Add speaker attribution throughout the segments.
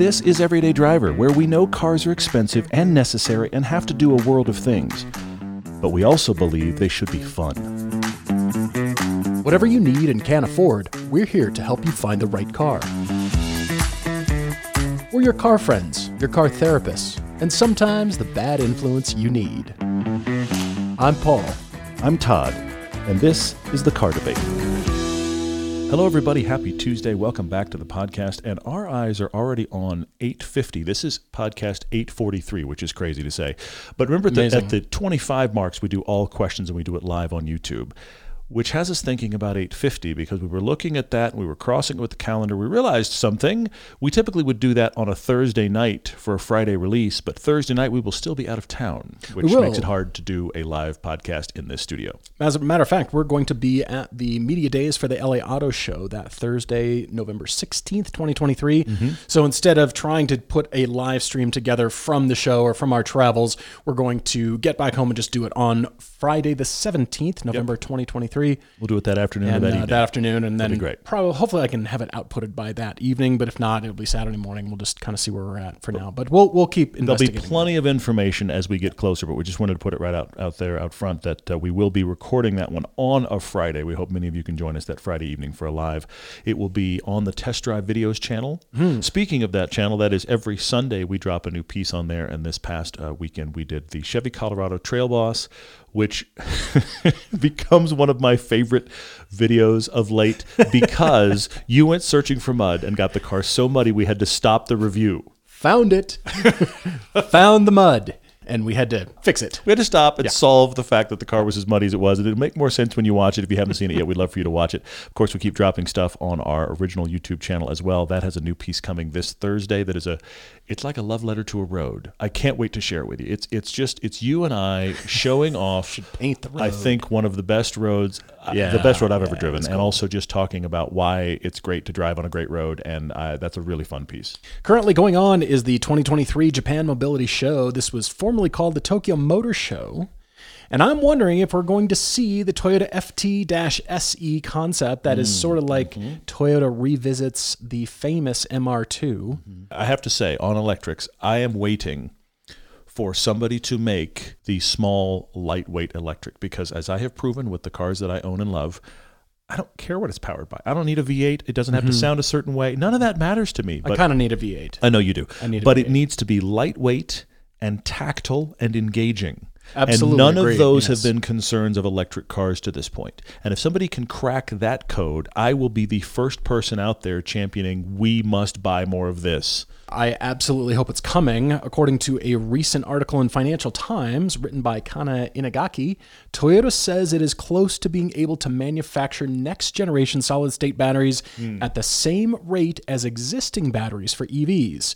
Speaker 1: This is Everyday Driver, where we know cars are expensive and necessary and have to do a world of things. But we also believe they should be fun.
Speaker 2: Whatever you need and can't afford, we're here to help you find the right car. We're your car friends, your car therapists, and sometimes the bad influence you need. I'm Paul.
Speaker 1: I'm Todd, and this is the Car Debate. Hello, everybody. Happy Tuesday. Welcome back to the podcast. And our eyes are already on 850. This is podcast 843, which is crazy to say. But remember that at the 25 marks, we do all questions and we do it live on YouTube. Which has us thinking about 850 because we were looking at that and we were crossing it with the calendar. We realized something. We typically would do that on a Thursday night for a Friday release, but Thursday night we will still be out of town, which makes it hard to do a live podcast in this studio.
Speaker 2: As a matter of fact, we're going to be at the Media Days for the LA Auto Show that Thursday, November 16th, 2023. Mm-hmm. So instead of trying to put a live stream together from the show or from our travels, we're going to get back home and just do it on Friday, the 17th, November 2023.
Speaker 1: We'll do it that afternoon
Speaker 2: And
Speaker 1: that
Speaker 2: uh, that afternoon, and then
Speaker 1: be great.
Speaker 2: probably hopefully I can have it outputted by that evening. But if not, it'll be Saturday morning. We'll just kind of see where we're at for now. But we'll we'll keep
Speaker 1: There'll be plenty of information as we get closer, but we just wanted to put it right out, out there, out front, that uh, we will be recording that one on a Friday. We hope many of you can join us that Friday evening for a live. It will be on the Test Drive Videos channel. Speaking of that channel, that is every Sunday we drop a new piece on there. And this past uh, weekend we did the Chevy Colorado Trail Boss, which becomes one of my favorite videos of late because you went searching for mud and got the car so muddy we had to stop the review.
Speaker 2: Found it. Found the mud, and we had to fix it.
Speaker 1: We had to stop and solve the fact that the car was as muddy as it was. It'll make more sense when you watch it. If you haven't seen it yet, we'd love for you to watch it. Of course, we keep dropping stuff on our original YouTube channel as well. That has a new piece coming this Thursday. That is a, it's like a love letter to a road. I can't wait to share it with you. It's it's just it's you and I showing off.
Speaker 2: paint the road.
Speaker 1: I think one of the best roads, uh,
Speaker 2: Yeah,
Speaker 1: the best road I've ever driven,
Speaker 2: it's
Speaker 1: and also just talking about why it's great to drive on a great road, and uh, that's a really fun piece.
Speaker 2: Currently going on is the 2023 Japan Mobility Show. This was formerly called the Tokyo Motor Show. And I'm wondering if we're going to see the Toyota FT SE concept that is hmm. sort of like mm-hmm. Toyota revisits the famous MR2. Mm-hmm.
Speaker 1: I have to say, on electrics, I am waiting for somebody to make the small, lightweight electric because, as I have proven with the cars that I own and love, I don't care what it's powered by. I don't need a V8. It doesn't have to mm-hmm. sound a certain way. None of that matters to me.
Speaker 2: I kind of need a V8.
Speaker 1: I know you do.
Speaker 2: I need a
Speaker 1: but it
Speaker 2: V8.
Speaker 1: needs to be lightweight and tactile and engaging.
Speaker 2: Absolutely
Speaker 1: And none
Speaker 2: agree,
Speaker 1: of those
Speaker 2: yes.
Speaker 1: have been concerns of electric cars to this point. And if somebody can crack that code, I will be the first person out there championing we must buy more of this.
Speaker 2: I absolutely hope it's coming. According to a recent article in Financial Times written by Kana Inagaki, Toyota says it is close to being able to manufacture next generation solid state batteries hmm. at the same rate as existing batteries for EVs.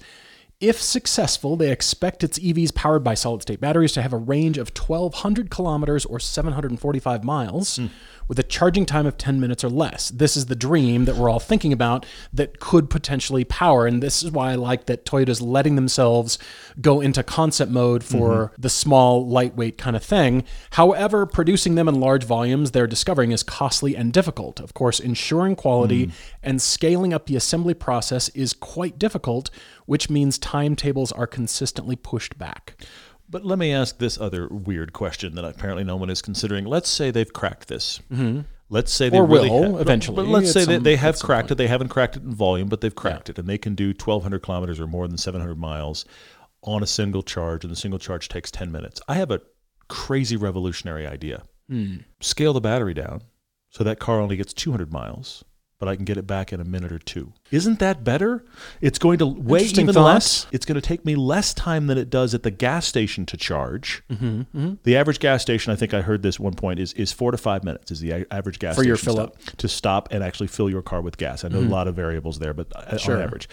Speaker 2: If successful, they expect its EVs powered by solid state batteries to have a range of 1,200 kilometers or 745 miles hmm. with a charging time of 10 minutes or less. This is the dream that we're all thinking about that could potentially power. And this is why I like that Toyota's letting themselves go into concept mode for mm-hmm. the small, lightweight kind of thing. However, producing them in large volumes, they're discovering is costly and difficult. Of course, ensuring quality hmm. and scaling up the assembly process is quite difficult, which means timetables are consistently pushed back.
Speaker 1: But let me ask this other weird question that apparently no one is considering. Let's say they've cracked this. Mm-hmm. Let's say they
Speaker 2: Or
Speaker 1: really
Speaker 2: will,
Speaker 1: ha-
Speaker 2: eventually,
Speaker 1: But let's say they,
Speaker 2: some-
Speaker 1: they have cracked it. They haven't cracked it in volume, but they've cracked it, and they can do 1,200 kilometers or more than 700 miles on a single charge, and the single charge takes 10 minutes. I have a crazy revolutionary idea. Hmm. Scale the battery down so that car only gets 200 miles. But I can get it back in a minute or two. Isn't that better? It's going to weigh even
Speaker 2: thought.
Speaker 1: less. It's going to take me less time than it does at the gas station to charge.
Speaker 2: Mm-hmm,
Speaker 1: The average gas station, I think I heard this one point, is is four to five minutes is the average gas
Speaker 2: For your
Speaker 1: station
Speaker 2: fill-up.
Speaker 1: to stop and actually fill your car with gas. I know a lot of variables there, but uh,
Speaker 2: Sure.
Speaker 1: on average,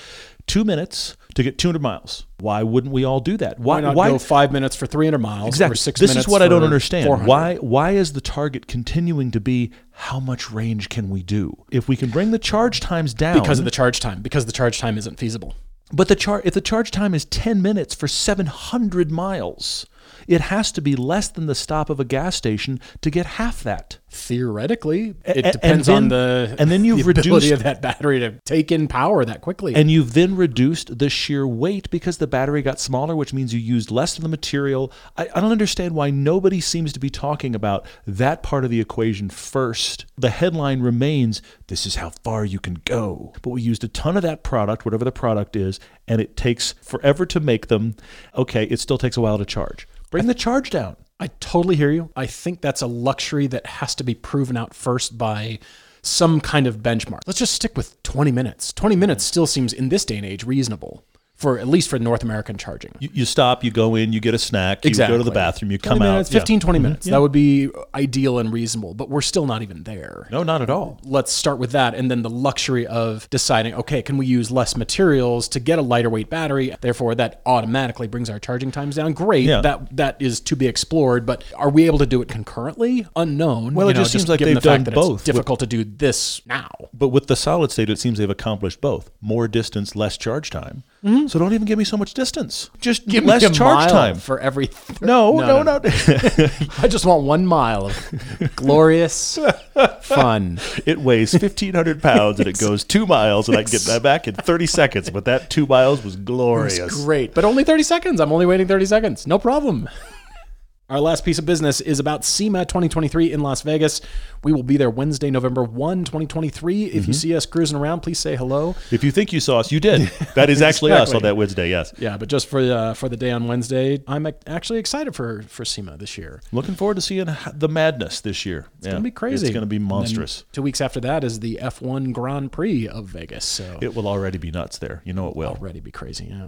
Speaker 1: two minutes to get 200 miles. Why wouldn't we all do that?
Speaker 2: Why not go five minutes for 300 miles
Speaker 1: Exactly.
Speaker 2: or six
Speaker 1: this
Speaker 2: minutes
Speaker 1: is what I don't understand.
Speaker 2: 400?
Speaker 1: Why why is the target continuing to be how much range can we do? If we can bring the charge times down
Speaker 2: Because of the charge time, because the charge time isn't feasible.
Speaker 1: but the char if the charge time is 10 minutes for 700 miles, It has to be less than the stop of a gas station to get half that.
Speaker 2: Theoretically, it
Speaker 1: a-
Speaker 2: depends
Speaker 1: and
Speaker 2: on the
Speaker 1: and then you've
Speaker 2: the ability
Speaker 1: reduced-
Speaker 2: of that battery to take in power that quickly.
Speaker 1: And you've then reduced the sheer weight because the battery got smaller, which means you used less of the material. I, I don't understand why nobody seems to be talking about that part of the equation first. The headline remains this is how far you can go. But we used a ton of that product, whatever the product is, and it takes forever to make them. Okay, it still takes a while to charge. Bring the charge down.
Speaker 2: I totally hear you. I think that's a luxury that has to be proven out first by some kind of benchmark. Let's just stick with 20 minutes. 20 minutes still seems in this day and age reasonable for at least for North American charging.
Speaker 1: You, you stop, you go in, you get a snack, you go to the bathroom, you come
Speaker 2: minutes,
Speaker 1: out. yeah.
Speaker 2: 15 20 mm-hmm. minutes. That would be ideal and reasonable, but we're still not even there.
Speaker 1: No, not at all.
Speaker 2: Let's start with that and then the luxury of deciding, okay, can we use less materials to get a lighter weight battery? Therefore that automatically brings our charging times down. Great.
Speaker 1: Yeah.
Speaker 2: That that is to be explored, but are we able to do it concurrently? Unknown.
Speaker 1: Well, it
Speaker 2: know,
Speaker 1: just seems like they've
Speaker 2: the
Speaker 1: done
Speaker 2: that it's
Speaker 1: both.
Speaker 2: difficult to do this now.
Speaker 1: But with the solid state, it seems they've accomplished both: more distance, less charge time. Mm-hmm. So don't even give me so much distance. Just
Speaker 2: Give
Speaker 1: less charge time.
Speaker 2: for every.
Speaker 1: No, no, no.
Speaker 2: I just want one mile of glorious fun.
Speaker 1: it weighs fifteen hundred pounds and it goes two miles, and I can get that back in thirty seconds. But that two miles was glorious.
Speaker 2: It's great, but only 30 seconds. I'm only waiting 30 seconds. No problem. Our last piece of business is about SEMA 2023 in Las Vegas. We will be there Wednesday, November 1, 2023. If
Speaker 1: Mm-hmm.
Speaker 2: you see us cruising around, please say hello.
Speaker 1: If you think you saw us, you did. That is actually us on that Wednesday. Yes.
Speaker 2: Yeah, but just for uh, for the day on Wednesday, I'm actually excited for for SEMA this year.
Speaker 1: Looking forward to seeing the madness this year. It's
Speaker 2: It's gonna be crazy.
Speaker 1: It's going to be monstrous.
Speaker 2: two weeks after that is the F1 Grand Prix of Vegas. So
Speaker 1: It will already be nuts there. You know it will.
Speaker 2: already be crazy. Yeah.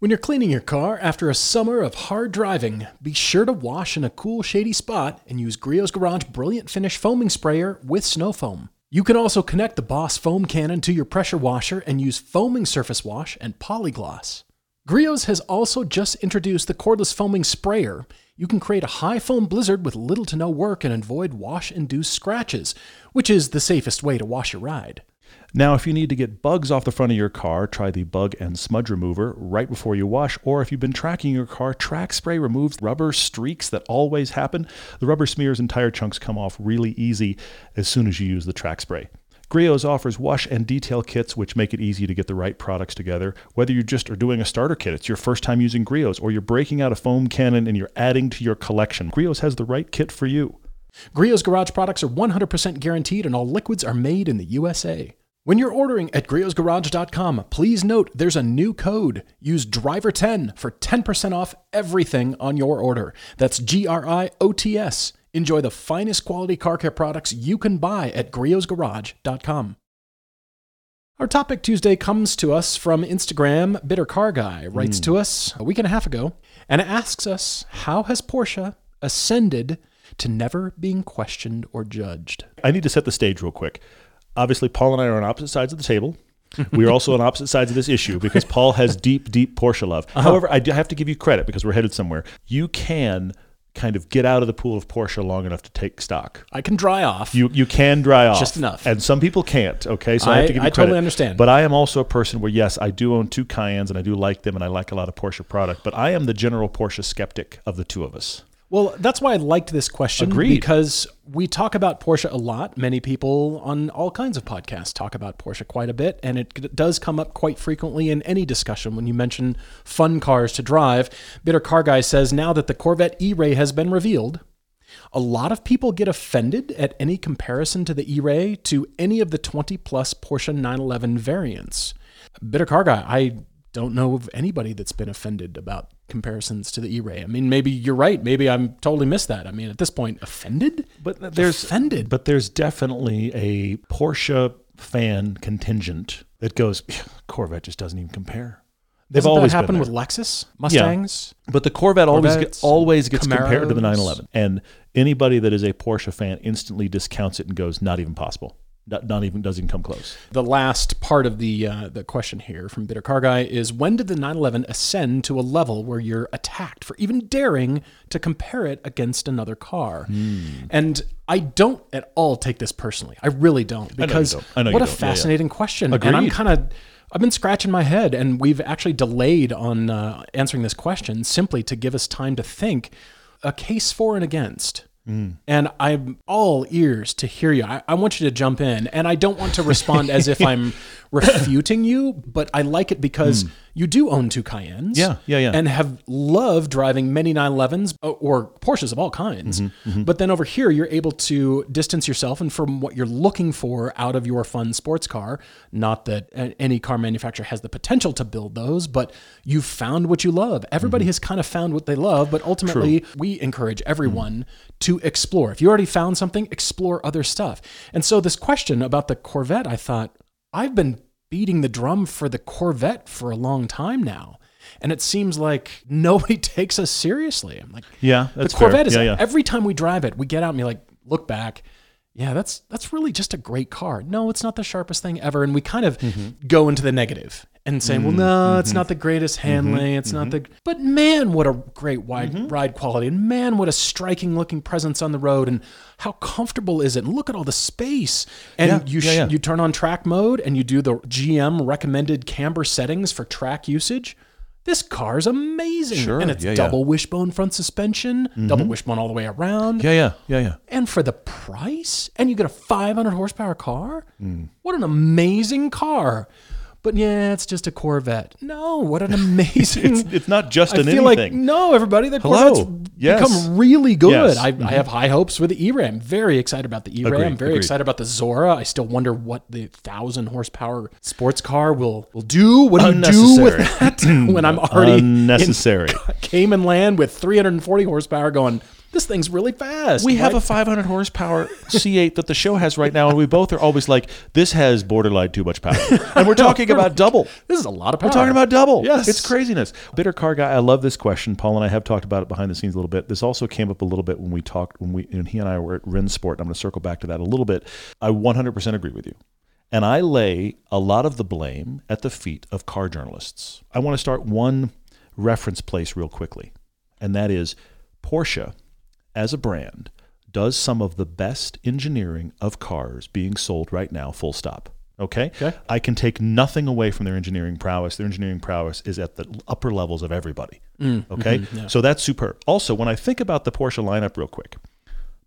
Speaker 2: When you're cleaning your car after a summer of hard driving, be sure to wash in a cool, shady spot and use Griot's Garage Brilliant Finish Foaming Sprayer with snow foam. You can also connect the Boss foam cannon to your pressure washer and use foaming surface wash and polygloss. Griot's has also just introduced the cordless foaming sprayer. You can create a high foam blizzard with little to no work and avoid wash induced scratches, which is the safest way to wash your ride.
Speaker 1: Now, if you need to get bugs off the front of your car, try the bug and smudge remover right before you wash. Or if you've been tracking your car, track spray removes rubber streaks that always happen. The rubber smears and tire chunks come off really easy as soon as you use the track spray. Griot's offers wash and detail kits, which make it easy to get the right products together. Whether you just are doing a starter kit, it's your first time using Griot's, or you're breaking out a foam cannon and you're adding to your collection, Griot's has the right kit for you.
Speaker 2: Griot's Garage products are 100% guaranteed and all liquids are made in the USA. When you're ordering at griotsgarage.com, please note there's a new code. Use DRIVER10 for 10% off everything on your order. That's G R I O T S. Enjoy the finest quality car care products you can buy at griotsgarage.com. Our topic Tuesday comes to us from Instagram. Bitter Car Guy writes hmm. to us a week and a half ago and asks us, How has Porsche ascended to never being questioned or judged?
Speaker 1: I need to set the stage real quick. Obviously, Paul and I are on opposite sides of the table. we are also on opposite sides of this issue because Paul has deep, deep Porsche love. Uh-huh. However, I do have to give you credit because we're headed somewhere. You can kind of get out of the pool of Porsche long enough to take stock.
Speaker 2: I can dry off.
Speaker 1: You you can dry off
Speaker 2: Just enough.
Speaker 1: and some people can't. Okay, so I,
Speaker 2: I-
Speaker 1: have to give you
Speaker 2: I totally understand.
Speaker 1: But I am also a person where yes, I do own two Cayennes and I do like them and I like a lot of Porsche product. But I am the general Porsche skeptic of the two of us.
Speaker 2: Well, that's why I liked this question
Speaker 1: Agreed.
Speaker 2: because we talk about Porsche a lot. Many people on all kinds of podcasts talk about Porsche quite a bit, and it does come up quite frequently in any discussion when you mention fun cars to drive. Bitter Car Guy says now that the Corvette E-Ray has been revealed, a lot of people get offended at any comparison to the E-Ray to any of the 20 plus Porsche 911 variants. Bitter Car Guy, I don't know of anybody that's been offended about comparisons to the E-Ray. I mean, maybe you're right. Maybe I'm totally missed that. I mean, at this point, offended?
Speaker 1: But there's
Speaker 2: offended.
Speaker 1: But there's definitely a Porsche fan contingent that goes, Corvette just doesn't even compare. They've
Speaker 2: Doesn't
Speaker 1: always
Speaker 2: that happen with Lexus Mustangs.
Speaker 1: But the Corvette always
Speaker 2: Corvettes,
Speaker 1: get, always gets compared to the 911, and anybody that is a Porsche fan instantly discounts it and goes, "Not even possible. Not, even doesn't even come close."
Speaker 2: The last part of the uh, the question here from Bitter Car Guy is when did the 911 ascend to a level where you're attacked for even daring to compare it against another car?
Speaker 1: Hmm.
Speaker 2: And I don't at all take this personally. I really don't because
Speaker 1: don't. I know
Speaker 2: what
Speaker 1: you
Speaker 2: a
Speaker 1: don't. Yeah, yeah.
Speaker 2: fascinating question. And I'm kind of I've been scratching my head, and we've actually delayed on uh, answering this question simply to give us time to think a case for and against.
Speaker 1: Mm.
Speaker 2: And I'm all ears to hear you. I, I want you to jump in, and I don't want to respond as if I'm refuting you, but I like it because you do own two Cayennes.
Speaker 1: Yeah, yeah, yeah.
Speaker 2: and have loved driving many 911s o- or Porsches of all kinds.
Speaker 1: Mm-hmm,
Speaker 2: But then over here, you're able to distance yourself and from what you're looking for out of your fun sports car. Not that any car manufacturer has the potential to build those, but you've found what you love.
Speaker 1: Mm-hmm.
Speaker 2: Everybody has kind of found what they love, but ultimately, we encourage everyone to explore. If you already found something, explore other stuff. And so, this question about the Corvette, I thought, I've been beating the drum for the Corvette for a long time now. And it seems like nobody takes us seriously. I'm like,
Speaker 1: Yeah, that's
Speaker 2: the Corvette
Speaker 1: fair.
Speaker 2: is
Speaker 1: Yeah, yeah.
Speaker 2: every time we drive it, we get out and we like look back. Yeah, that's that's really just a great car. No, it's not the sharpest thing ever. And we kind of
Speaker 1: Mm-hmm.
Speaker 2: go into the negative and say, well, mm-hmm. no, it's mm-hmm. not the greatest mm-hmm. handling. It's not the. But man, what a great wide
Speaker 1: Mm-hmm.
Speaker 2: ride quality, and man, what a striking looking presence on the road, and how comfortable is it? And look at all the space. And
Speaker 1: Yeah,
Speaker 2: you sh-
Speaker 1: yeah.
Speaker 2: you turn on track mode and you do the GM recommended camber settings for track usage. This car's amazing.
Speaker 1: Sure,
Speaker 2: And it's
Speaker 1: yeah, yeah.
Speaker 2: double wishbone front suspension, double wishbone all the way around.
Speaker 1: Yeah, yeah, yeah, yeah.
Speaker 2: And for the price, and you get a 500 horsepower car?
Speaker 1: Hmm.
Speaker 2: What an amazing car. But yeah, it's just a Corvette. No, what an amazing.
Speaker 1: It's, it's not just
Speaker 2: I
Speaker 1: an
Speaker 2: feel like no, everybody. The
Speaker 1: Hello.
Speaker 2: Corvette's
Speaker 1: Yes.
Speaker 2: become really good.
Speaker 1: Yes. Mm-hmm.
Speaker 2: I, I have high hopes for the E-Ray. Very excited about the E-Ray.
Speaker 1: Agreed,
Speaker 2: Very
Speaker 1: agreed.
Speaker 2: excited about the Zora. I still wonder what the thousand horsepower sports car will will do. What do you do with that when I'm already
Speaker 1: Unnecessary.
Speaker 2: in Cayman land with 340 horsepower? Going, this thing's really fast.
Speaker 1: We have a 500 horsepower C8 that the show has right now, and we both are always like, "This has borderline too much power," and we're talking about double.
Speaker 2: This is a lot of power.
Speaker 1: We're talking about double.
Speaker 2: Yes.
Speaker 1: It's craziness. Bitter car guy, I love this question. Paul and I have talked about it behind the scenes a little bit. This also came up a little bit when we talked when we when he and I were at Rennsport. I'm going to circle back to that a little bit. I 100% agree with you. And I lay a lot of the blame at the feet of car journalists. I want to start one reference place real quickly, and that is Porsche as a brand does some of the best engineering of cars being sold right now, full stop. Okay?
Speaker 2: Okay.
Speaker 1: I can take nothing away from their engineering prowess. Their engineering prowess is at the upper levels of everybody. Mm, okay? Mm-hmm, so that's superb. Also, when I think about the Porsche lineup real quick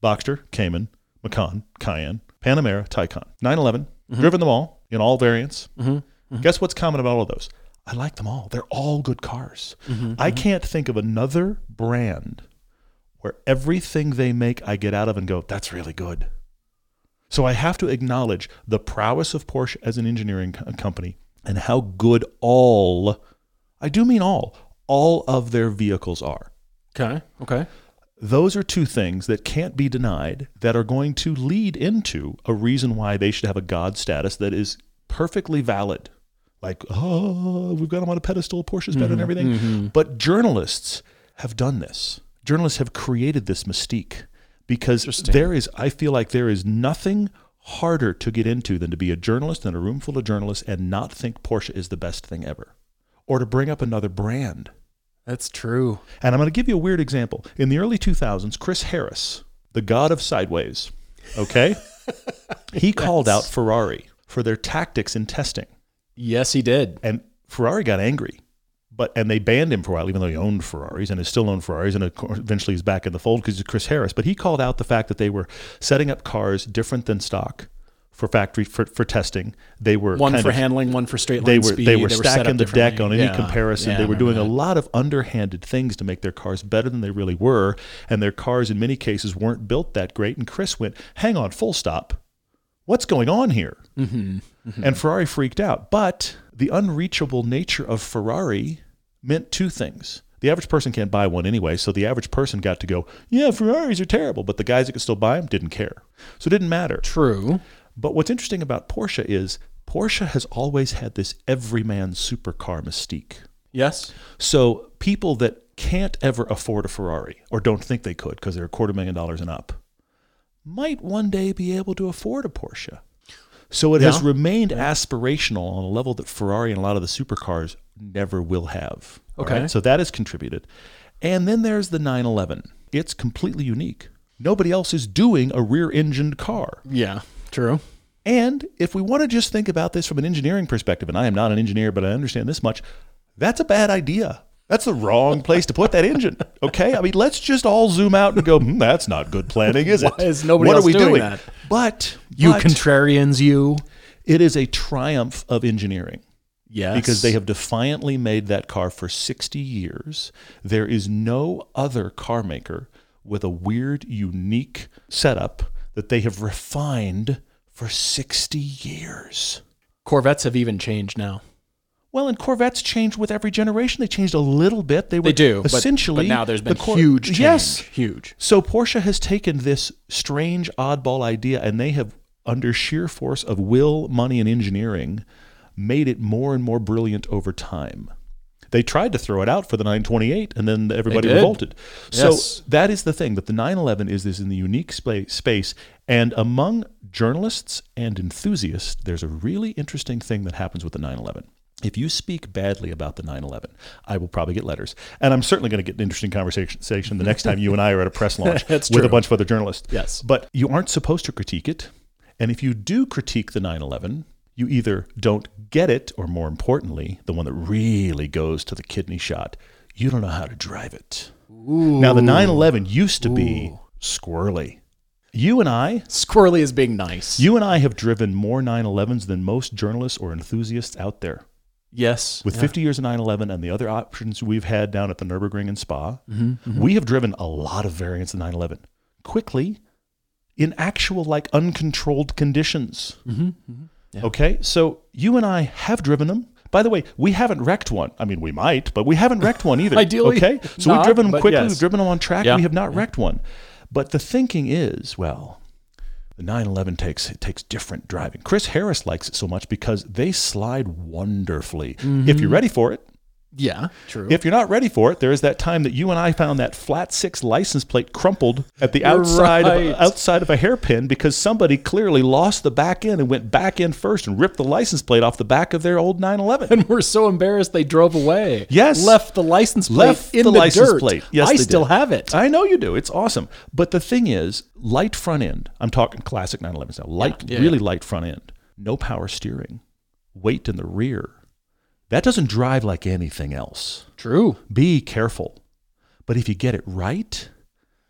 Speaker 1: Boxster, Cayman, Macan, Cayenne, Panamera, Taycan, 911, mm-hmm. driven them all in all variants. Mm-hmm, Guess what's common about all of those? I like them all. They're all good cars. I can't think of another brand where everything they make I get out of and go, that's really good. So I have to acknowledge the prowess of Porsche as an engineering co- company and how good all, I do mean all, all of their vehicles are.
Speaker 2: Okay. Okay.
Speaker 1: Those are two things that can't be denied that are going to lead into a reason why they should have a God status that is perfectly valid. Like, oh, we've got them on a pedestal, Porsche's better than mm-hmm, everything. Mm-hmm. But journalists have done this. Journalists have created this mystique because there is, I feel like there is nothing harder to get into than to be a journalist in a room full of journalists and not think Porsche is the best thing ever or to bring up another brand.
Speaker 2: That's true.
Speaker 1: And I'm going to give you a weird example. In the early 2000s, Chris Harris, the god of sideways, okay, he called out Ferrari for their tactics in testing,
Speaker 2: Yes, he did.
Speaker 1: and Ferrari got angry. But and they banned him for a while, even though he owned Ferraris and is still owned Ferraris, and eventually he's back in the fold because he's Chris Harris. But he called out the fact that they were setting up cars different than stock for factory for, for testing. They were
Speaker 2: One
Speaker 1: kind
Speaker 2: for
Speaker 1: of-
Speaker 2: handling, one for straight line
Speaker 1: they were
Speaker 2: speed.
Speaker 1: they were
Speaker 2: set
Speaker 1: stacking
Speaker 2: up
Speaker 1: the deck on any
Speaker 2: Yeah.
Speaker 1: comparison.
Speaker 2: Yeah,
Speaker 1: they were doing a lot of underhanded things to make their cars better than they really were, and their cars in many cases weren't built that great. And Chris went, "Hang on, full stop. What's going on here?"
Speaker 2: Mm-hmm.
Speaker 1: And Ferrari freaked out. But the unreachable nature of Ferrari meant two things. The average person can't buy one anyway, so the average person got to go, "Yeah, Ferraris are terrible," but the guys that could still buy them didn't care, so it didn't matter.
Speaker 2: True.
Speaker 1: But what's interesting about Porsche is Porsche has always had this everyman supercar mystique.
Speaker 2: Yes.
Speaker 1: So people that can't ever afford a Ferrari or don't think they could because they're a quarter million dollars and up might one day be able to afford a Porsche. So it has
Speaker 2: Yeah.
Speaker 1: remained aspirational on a level that Ferrari and a lot of the supercars never will have.
Speaker 2: Okay.
Speaker 1: right? So that has contributed. And then there's the 911. It's completely unique. Nobody else is doing a rear engined car.
Speaker 2: Yeah. True.
Speaker 1: And if we want to just think about this from an engineering perspective, and I am not an engineer, but I understand this much, that's a bad idea. That's the wrong place to put that engine. Okay, I mean, let's just all zoom out and go. Hmm, that's not good planning, is it?
Speaker 2: Why is nobody
Speaker 1: what
Speaker 2: else
Speaker 1: are we
Speaker 2: doing
Speaker 1: doing?
Speaker 2: that?
Speaker 1: But
Speaker 2: You
Speaker 1: but
Speaker 2: contrarians, you.
Speaker 1: it is a triumph of engineering
Speaker 2: Yes.
Speaker 1: because they have defiantly made that car for 60 years. There is no other car maker with a weird, unique setup that they have refined for 60 years.
Speaker 2: Corvettes have even changed now.
Speaker 1: Well, and Corvettes change with every generation. They changed a little bit. They were
Speaker 2: They do.
Speaker 1: essentially.
Speaker 2: But, now there's been
Speaker 1: Cor-
Speaker 2: huge change.
Speaker 1: Yes.
Speaker 2: Huge.
Speaker 1: So Porsche has taken this strange, oddball idea, and they have, under sheer force of will, money, and engineering, made it more and more brilliant over time. They tried to throw it out for the 928, and then everybody revolted. So
Speaker 2: Yes.
Speaker 1: that is the thing that the 911 is this in the unique spa- space, and among journalists and enthusiasts, there's a really interesting thing that happens with the 911. If you speak badly about the 9 11, I will probably get letters, and I'm certainly going to get an interesting conversation the next time you and I are at a press launch with a bunch of other journalists.
Speaker 2: Yes.
Speaker 1: But you aren't supposed to critique it. And if you do critique the 9 11, you either don't get it, or more importantly, the one that really goes to the kidney shot, you don't know how to drive it. Now, the 911 used to be squirrely. You and I,
Speaker 2: Squirrely is being nice.
Speaker 1: you and I have driven more 911s than most journalists or enthusiasts out there.
Speaker 2: Yes.
Speaker 1: With
Speaker 2: Yeah.
Speaker 1: 50 years of 911 and the other options we've had down at the Nürburgring and Spa,
Speaker 2: Mm-hmm,
Speaker 1: we have driven a lot of variants of 911 quickly in actual, like, uncontrolled conditions.
Speaker 2: Mm-hmm, Yeah.
Speaker 1: Okay, so you and I have driven them. By the way, we haven't wrecked one. I mean, we might, but we haven't wrecked one either.
Speaker 2: Ideally,
Speaker 1: okay. So
Speaker 2: not,
Speaker 1: we've driven them quickly.
Speaker 2: yes.
Speaker 1: We've driven them on track.
Speaker 2: Yeah.
Speaker 1: We have not wrecked one. But the thinking is, well, the 911 takes it takes different driving. Chris Harris likes it so much because they slide wonderfully.
Speaker 2: Mm-hmm.
Speaker 1: If you're ready for it,
Speaker 2: Yeah. True.
Speaker 1: if you're not ready for it, there is that time that you and I found that flat six license plate crumpled at the outside
Speaker 2: Right.
Speaker 1: of, outside of a hairpin because somebody clearly lost the back end and went back in first and ripped the license plate off the back of their old 911.
Speaker 2: and we're so embarrassed they drove away.
Speaker 1: Yes.
Speaker 2: Left the license plate
Speaker 1: Left
Speaker 2: in
Speaker 1: the
Speaker 2: the,
Speaker 1: license
Speaker 2: dirt.
Speaker 1: plate. Yes,
Speaker 2: I
Speaker 1: they
Speaker 2: still
Speaker 1: did.
Speaker 2: have it.
Speaker 1: I know you do. It's awesome. But the thing is, light front end. I'm talking classic 911s now. Light,
Speaker 2: Yeah, yeah,
Speaker 1: really
Speaker 2: yeah.
Speaker 1: light front end. No power steering. Weight in the rear. That doesn't drive like anything else.
Speaker 2: True.
Speaker 1: Be careful. But if you get it right,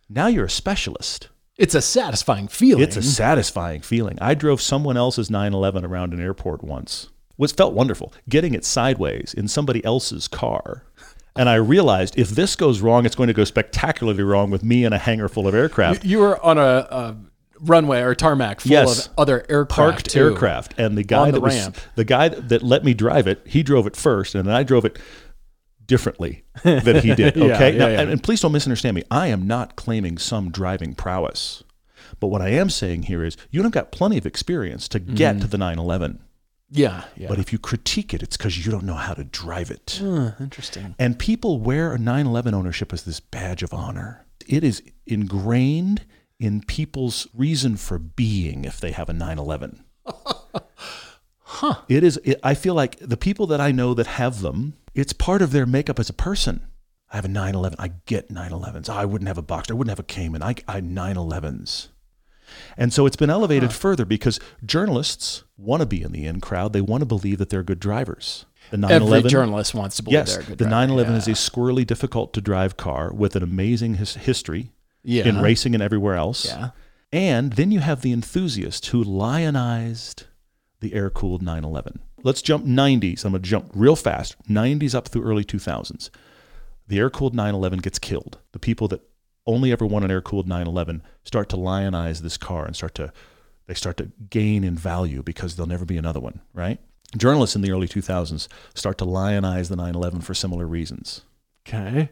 Speaker 1: now you're a specialist.
Speaker 2: It's a satisfying feeling.
Speaker 1: It's a satisfying feeling. I drove someone else's 911 around an airport once. Was felt wonderful getting it sideways in somebody else's car. And I realized if this goes wrong, it's going to go spectacularly wrong with me in a hangar full of aircraft.
Speaker 2: you were on a, a runway or tarmac full
Speaker 1: Yes.
Speaker 2: of other aircraft.
Speaker 1: Parked
Speaker 2: too.
Speaker 1: aircraft, and the guy
Speaker 2: On the
Speaker 1: that was
Speaker 2: ramp.
Speaker 1: the guy that let me drive it, he drove it first, and then I drove it differently than he did. Okay,
Speaker 2: yeah,
Speaker 1: now,
Speaker 2: yeah.
Speaker 1: And, and please don't misunderstand me. I am not claiming some driving prowess, but what I am saying here is you don't have got plenty of experience to get
Speaker 2: Mm-hmm.
Speaker 1: to the 911.
Speaker 2: Yeah. Yeah.
Speaker 1: But if you critique it, it's because you don't know how to drive it.
Speaker 2: Huh, interesting.
Speaker 1: And people wear a 911 ownership as this badge of honor. It is ingrained in people's reason for being if they have a 911. huh. It is, it, I feel like the people that I know that have them, it's part of their makeup as a person. I have a 911. I get 911s. I wouldn't have a Boxster. I wouldn't have a Cayman. I, I 911s. And so it's been elevated further because journalists want to be in the in crowd. They want to believe that they're good drivers. The 911
Speaker 2: Every journalist wants to believe
Speaker 1: Yes,
Speaker 2: they're a good
Speaker 1: the
Speaker 2: driver.
Speaker 1: 911
Speaker 2: yeah.
Speaker 1: is a squirrely, difficult to drive car with an amazing his- history
Speaker 2: Yeah.
Speaker 1: in racing and everywhere else.
Speaker 2: Yeah.
Speaker 1: And then you have the enthusiast who lionized the air cooled 911. Let's jump 90s. I'm going to jump real fast 90s up through early 2000s. The air cooled 911 gets killed. The people that only ever want an air cooled 911 start to lionize this car and start to they start to gain in value because there'll never be another one, right? Journalists in the early 2000s start to lionize the 911 for similar reasons.
Speaker 2: Okay.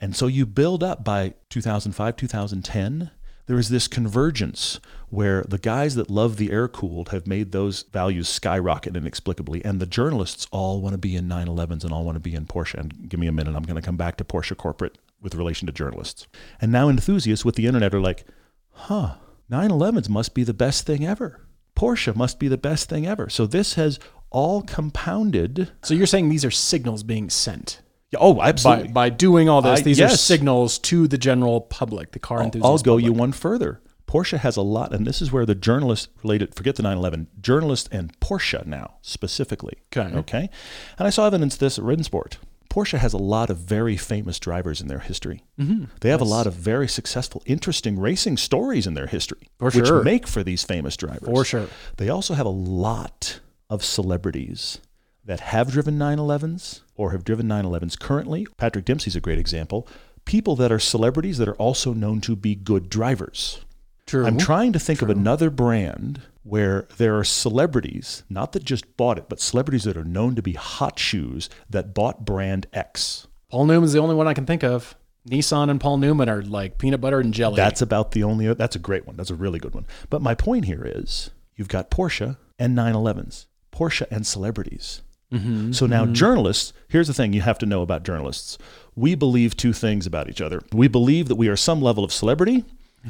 Speaker 1: And so you build up by 2005, 2010, there is this convergence where the guys that love the air cooled have made those values skyrocket inexplicably, and the journalists all want to be in 911s and all want to be in Porsche. And give me a minute, I'm going to come back to Porsche corporate with relation to journalists. And now enthusiasts with the internet are like, huh, 911s must be the best thing ever. Porsche must be the best thing ever. So this has all compounded.
Speaker 2: So you're saying these are signals being sent
Speaker 1: Oh,
Speaker 2: by,
Speaker 1: absolutely.
Speaker 2: by doing all this.
Speaker 1: I-
Speaker 2: these are signals to the general public, the car
Speaker 1: I'll,
Speaker 2: enthusiasts.
Speaker 1: I'll go
Speaker 2: public.
Speaker 1: you one further. Porsche has a lot, and this is where the journalists related, forget the 911, journalists and Porsche now specifically.
Speaker 2: Okay.
Speaker 1: Okay. And I saw evidence of this at Rennsport. Porsche has a lot of very famous drivers in their history. Mm-hmm. They have a lot of very successful, interesting racing stories in their history, which
Speaker 2: sure.
Speaker 1: make for these famous drivers.
Speaker 2: For sure.
Speaker 1: They also have a lot of celebrities that have driven 911s or have driven 911s currently. Patrick Dempsey's a great example. People that are celebrities that are also known to be good drivers.
Speaker 2: True.
Speaker 1: I'm trying to think of another brand where there are celebrities, not that just bought it, but celebrities that are known to be hot shoes that bought brand X.
Speaker 2: Paul Newman's the only one I can think of. Nissan and Paul Newman are like peanut butter and jelly.
Speaker 1: That's about the only. That's a great one. That's a really good one. But my point here is, you've got Porsche and 911s, Porsche and celebrities. Mm-hmm. So now mm-hmm. journalists. Here's the thing you have to know about journalists. We believe two things about each other. We believe that we are some level of celebrity,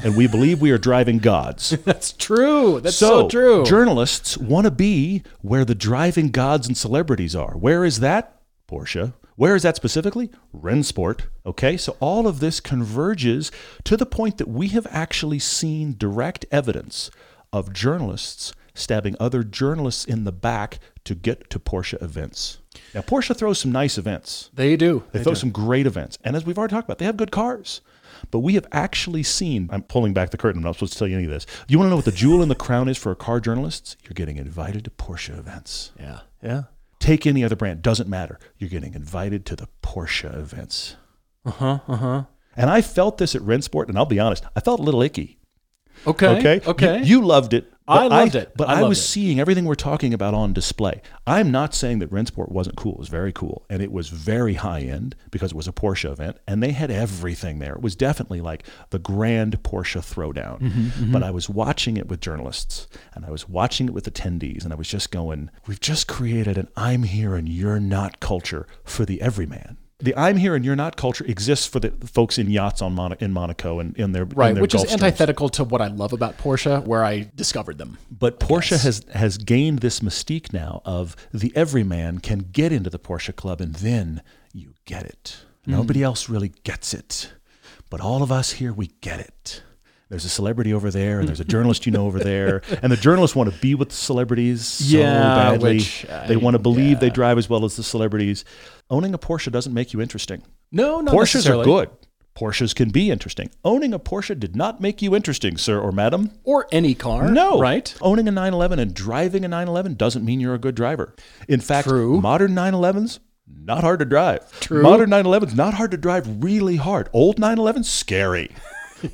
Speaker 1: and we believe we are driving gods.
Speaker 2: That's true. That's so, true.
Speaker 1: Journalists want to be where the driving gods and celebrities are. Where is that? Porsche. Where is that specifically? Rennsport. Okay, so all of this converges to the point that we have actually seen direct evidence of journalists stabbing other journalists in the back to get to Porsche events. Now, Porsche throws some nice events.
Speaker 2: they do.
Speaker 1: They, throw some great events. And as we've already talked about, they have good cars. But we have actually seen, I'm pulling back the curtain, I'm not supposed to tell you any of this. You want to know what the jewel in the crown is for car journalists? You're getting invited to Porsche events.
Speaker 2: Yeah. Yeah.
Speaker 1: Take any other brand, doesn't matter. You're getting invited to the Porsche events.
Speaker 2: Uh huh. Uh huh.
Speaker 1: And I felt this at Rennsport, and I'll be honest, I felt a little icky.
Speaker 2: Okay.
Speaker 1: Okay.
Speaker 2: Okay.
Speaker 1: You, you loved it.
Speaker 2: I loved it.
Speaker 1: But
Speaker 2: I
Speaker 1: I, was
Speaker 2: it.
Speaker 1: seeing everything we're talking about on display. I'm not saying that Rennsport wasn't cool. It was very cool. And it was very high end because it was a Porsche event. And they had everything there. It was definitely like the grand Porsche throwdown.
Speaker 2: Mm-hmm,
Speaker 1: But I was watching it with journalists and I was watching it with attendees. And I was just going, we've just created an I'm here and you're not culture for the everyman. The I'm here and you're not culture exists for the folks in yachts on Mon- in Monaco and in their in
Speaker 2: Right,
Speaker 1: their
Speaker 2: which is
Speaker 1: Gulfstreams.
Speaker 2: antithetical to what I love about Porsche, where I discovered them.
Speaker 1: But Porsche has has gained this mystique now of the everyman can get into the Porsche club and then you get it. Mm. Nobody else really gets it. But all of us here we get it. There's a celebrity over there and there's a journalist you know over there and the journalists want to be with the celebrities so
Speaker 2: Yeah,
Speaker 1: badly.
Speaker 2: which,
Speaker 1: they want to believe they drive as well as the celebrities. Owning a Porsche doesn't make you interesting.
Speaker 2: No, no,
Speaker 1: Porsches are good. Porsches can be interesting. Owning a Porsche did not make you interesting, sir or madam.
Speaker 2: Or any car.
Speaker 1: No.
Speaker 2: Right?
Speaker 1: Owning a 911 and driving a 911 doesn't mean you're a good driver. In fact,
Speaker 2: True.
Speaker 1: modern 911s, not hard to drive.
Speaker 2: True.
Speaker 1: Modern 911s, not hard to drive, really hard. Old 911s, scary.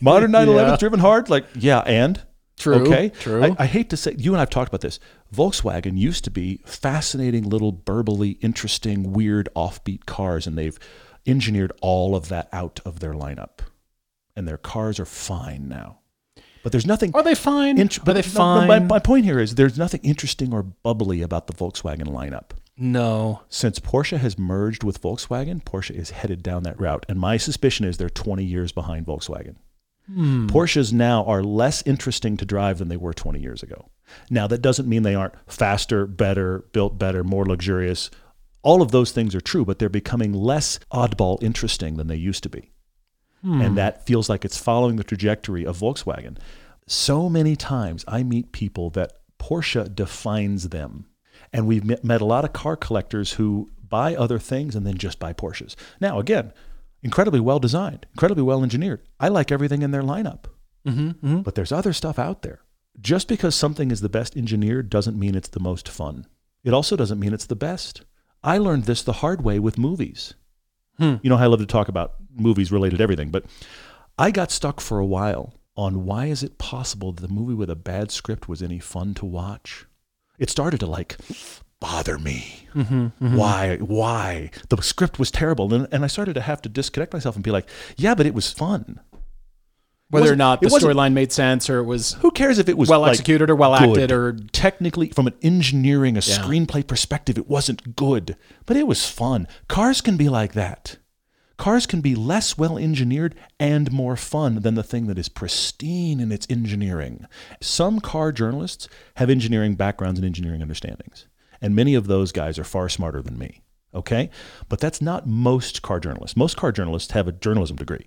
Speaker 1: Modern 911s
Speaker 2: Yeah.
Speaker 1: driven hard, like, yeah, and?
Speaker 2: True,
Speaker 1: Okay.
Speaker 2: true.
Speaker 1: I, I hate to say, you and I have talked about this. Volkswagen used to be fascinating, little, burbly, interesting, weird, offbeat cars, and they've engineered all of that out of their lineup. And their cars are fine now. But there's nothing.
Speaker 2: Are they fine?
Speaker 1: Int-
Speaker 2: Are they
Speaker 1: but no,
Speaker 2: fine?
Speaker 1: my, my point here is there's nothing interesting or bubbly about the Volkswagen lineup.
Speaker 2: no.
Speaker 1: Since Porsche has merged with Volkswagen, Porsche is headed down that route. And my suspicion is they're 20 years behind Volkswagen.
Speaker 2: Hmm.
Speaker 1: Porsches now are less interesting to drive than they were 20 years ago. Now, that doesn't mean they aren't faster, better, built better, more luxurious. All of those things are true, but they're becoming less oddball interesting than they used to be. And that feels like it's following the trajectory of Volkswagen. So many times I meet people that Porsche defines them. And we've met a lot of car collectors who buy other things and then just buy Porsches. Now, again, incredibly well designed, incredibly well engineered. I like everything in their lineup.
Speaker 2: Mm-hmm,
Speaker 1: But there's other stuff out there. Just because something is the best engineered doesn't mean it's the most fun. It also doesn't mean it's the best. I learned this the hard way with movies.
Speaker 2: Hmm.
Speaker 1: You know, how I love to talk about movies related everything, but I got stuck for a while on why is it possible that the movie with a bad script was any fun to watch? It started to like bother me.
Speaker 2: Mm-hmm,
Speaker 1: Why? Why? The script was terrible. And, and I started to have to disconnect myself and be like, yeah, but it was fun.
Speaker 2: Whether or
Speaker 1: wasn't-
Speaker 2: the storyline made sense or it was
Speaker 1: Who cares if it was
Speaker 2: well
Speaker 1: like,
Speaker 2: executed or well acted or
Speaker 1: technically from an engineering a
Speaker 2: Yeah.
Speaker 1: screenplay perspective it wasn't good but it was fun cars can be like that cars can be less well engineered and more fun than the thing that is pristine in its engineering some car journalists have engineering backgrounds and engineering understandings and many of those guys are far smarter than me okay but that's not most car journalists most car journalists have a journalism degree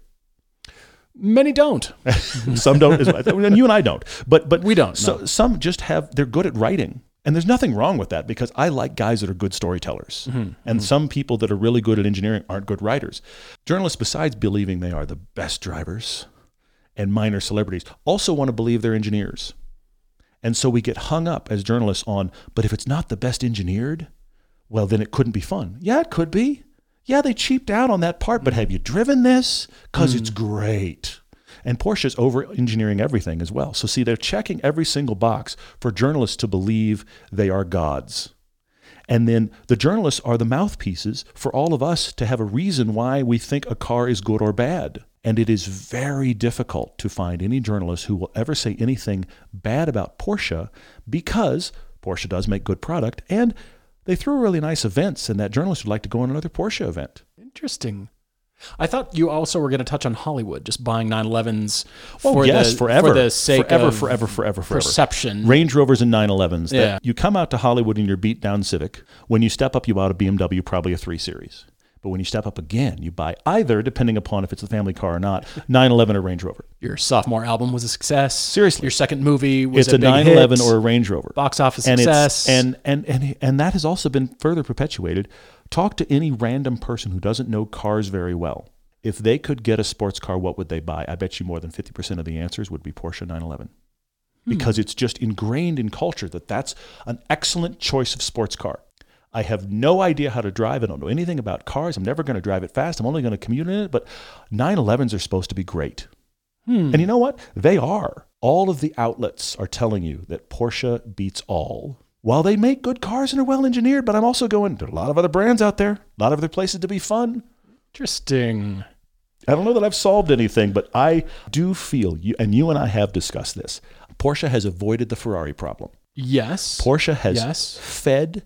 Speaker 2: many don't.
Speaker 1: some don't, as- and you and I don't. But but
Speaker 2: We don't,
Speaker 1: So
Speaker 2: no.
Speaker 1: some just have they're good at writing, and there's nothing wrong with that because I like guys that are good storytellers,
Speaker 2: Mm-hmm,
Speaker 1: and some people that are really good at engineering aren't good writers. Journalists, besides believing they are the best drivers and minor celebrities, also want to believe they're engineers, and so we get hung up as journalists on. But if it's not the best engineered, well, then it couldn't be fun. Yeah, it could be. Yeah, they cheaped out on that part, but have you driven this? Because it's hmm. great. And Porsche's over engineering everything as well. So, see, they're checking every single box for journalists to believe they are gods. And then the journalists are the mouthpieces for all of us to have a reason why we think a car is good or bad. And it is very difficult to find any journalist who will ever say anything bad about Porsche because Porsche does make good product and they threw really nice events and that journalist would like to go on another Porsche event.
Speaker 2: Interesting. I thought you also were going to touch on Hollywood, just buying 911s
Speaker 1: Oh,
Speaker 2: for
Speaker 1: yes,
Speaker 2: the
Speaker 1: forever.
Speaker 2: for the sake
Speaker 1: forever,
Speaker 2: of
Speaker 1: forever, forever, forever.
Speaker 2: perception.
Speaker 1: Range Rovers and 911s. that
Speaker 2: Yeah.
Speaker 1: You come out to Hollywood in your beat down Civic. When you step up, you buy a BMW, probably a 3 Series. But when you step up again, you buy either, depending upon if it's a family car or not, 911 or Range Rover.
Speaker 2: Your sophomore album was a success.
Speaker 1: Seriously.
Speaker 2: Your second movie was
Speaker 1: It's a
Speaker 2: big
Speaker 1: 911
Speaker 2: hit.
Speaker 1: or a Range Rover.
Speaker 2: box office
Speaker 1: and
Speaker 2: success.
Speaker 1: And, and, and, and that has also been further perpetuated. Talk to any random person who doesn't know cars very well. If they could get a sports car, what would they buy? I bet you more than 50% of the answers would be Porsche 911 hmm. because it's just ingrained in culture that that's an excellent choice of sports car. I have no idea how to drive. I don't know anything about cars. I'm never going to drive it fast. I'm only going to commute in it. But 911s are supposed to be great. Hmm. And you know what? They are. All of the outlets are telling you that Porsche beats all. While they make good cars and are well engineered, but I'm also going, there are a lot of other brands out there, a lot of other places to be fun.
Speaker 2: Interesting.
Speaker 1: I don't know that I've solved anything, but I do feel you and you and I have discussed this. Porsche has avoided the Ferrari problem.
Speaker 2: Yes.
Speaker 1: Porsche has
Speaker 2: Yes.
Speaker 1: fed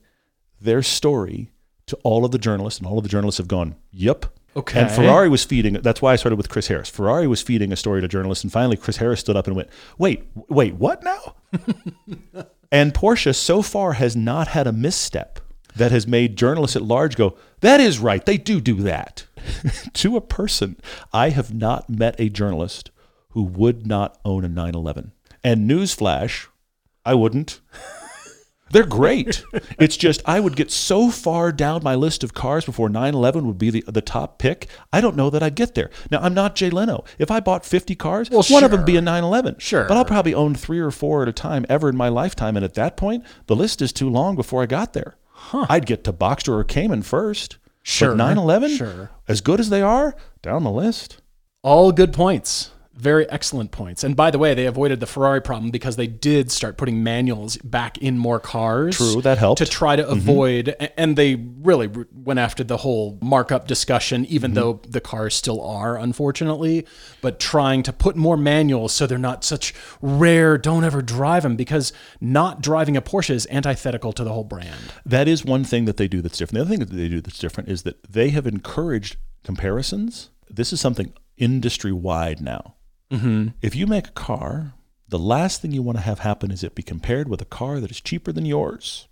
Speaker 1: their story to all of the journalists, and all of the journalists have gone, "Yep."
Speaker 2: Okay.
Speaker 1: And Ferrari was feeding. That's why I started with Chris Harris. Ferrari was feeding a story to journalists, and finally Chris Harris stood up and went, "Wait, wait, what now?" and Porsche so far has not had a misstep that has made journalists at large go, "That is right. They do do that." to a person, I have not met a journalist who would not own a 911. And newsflash, I wouldn't. They're great. it's just I would get so far down my list of cars before 911 would be the, the top pick. I don't know that I'd get there. Now I'm not Jay Leno. If I bought 50 cars,
Speaker 2: Well,
Speaker 1: one of them be a
Speaker 2: sure.
Speaker 1: 911.
Speaker 2: Sure.
Speaker 1: But I'll probably own three or four at a time ever in my lifetime. And at that point, the list is too long before I got there. Huh. I'd get to Boxster or Cayman first.
Speaker 2: Sure.
Speaker 1: But 911,
Speaker 2: Sure.
Speaker 1: as good as they are, down the list.
Speaker 2: All good points. Very excellent points. And by the way, they avoided the Ferrari problem because they did start putting manuals back in more cars.
Speaker 1: True, that helped.
Speaker 2: To try to mm-hmm. avoid, a- and they really went after the whole markup discussion, even mm-hmm. though the cars still are, unfortunately, but trying to put more manuals so they're not such rare, don't ever drive them because not driving a Porsche is antithetical to the whole brand.
Speaker 1: That is one thing that they do that's different. The other thing that they do that's different is that they have encouraged comparisons. This is something industry wide now. Mm-hmm. If you make a car, the last thing you want to have happen is it be compared with a car that is cheaper than yours.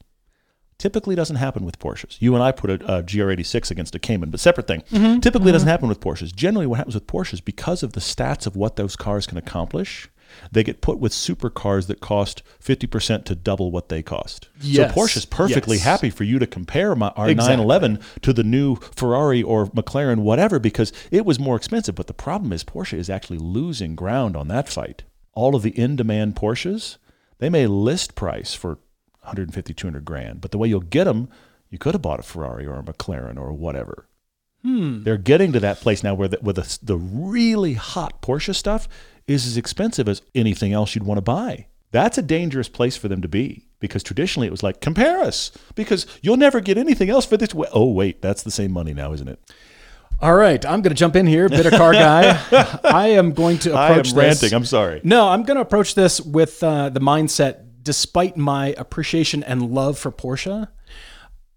Speaker 1: Typically doesn't happen with Porsches. You and I put a, a GR86 against a Cayman, but separate thing. Typically doesn't happen with Porsches. Generally, what happens with Porsches because of the stats of what those cars can accomplish, they get put with supercars that cost 50% to double what they cost.
Speaker 2: Yes.
Speaker 1: So Porsche's perfectly
Speaker 2: Yes.
Speaker 1: happy for you to compare my, our
Speaker 2: Exactly.
Speaker 1: 911 to the new Ferrari or McLaren, whatever, because it was more expensive. But the problem is Porsche is actually losing ground on that fight. All of the in-demand Porsches, they may list price for 150, 200 grand, but the way you'll get them, you could have bought a Ferrari or a McLaren or whatever.
Speaker 2: Hmm.
Speaker 1: They're getting to that place now where the, where the, the really hot Porsche stuff is as expensive as anything else you'd want to buy. That's a dangerous place for them to be because traditionally it was like, compare us because you'll never get anything else for this. Oh, wait, that's the same money now, isn't it?
Speaker 2: All right, I'm going to jump in here, Bitter Car Guy. I am going to approach
Speaker 1: I am
Speaker 2: this.
Speaker 1: ranting. I'm sorry.
Speaker 2: No, I'm going to approach this with uh, the mindset, despite my appreciation and love for Porsche,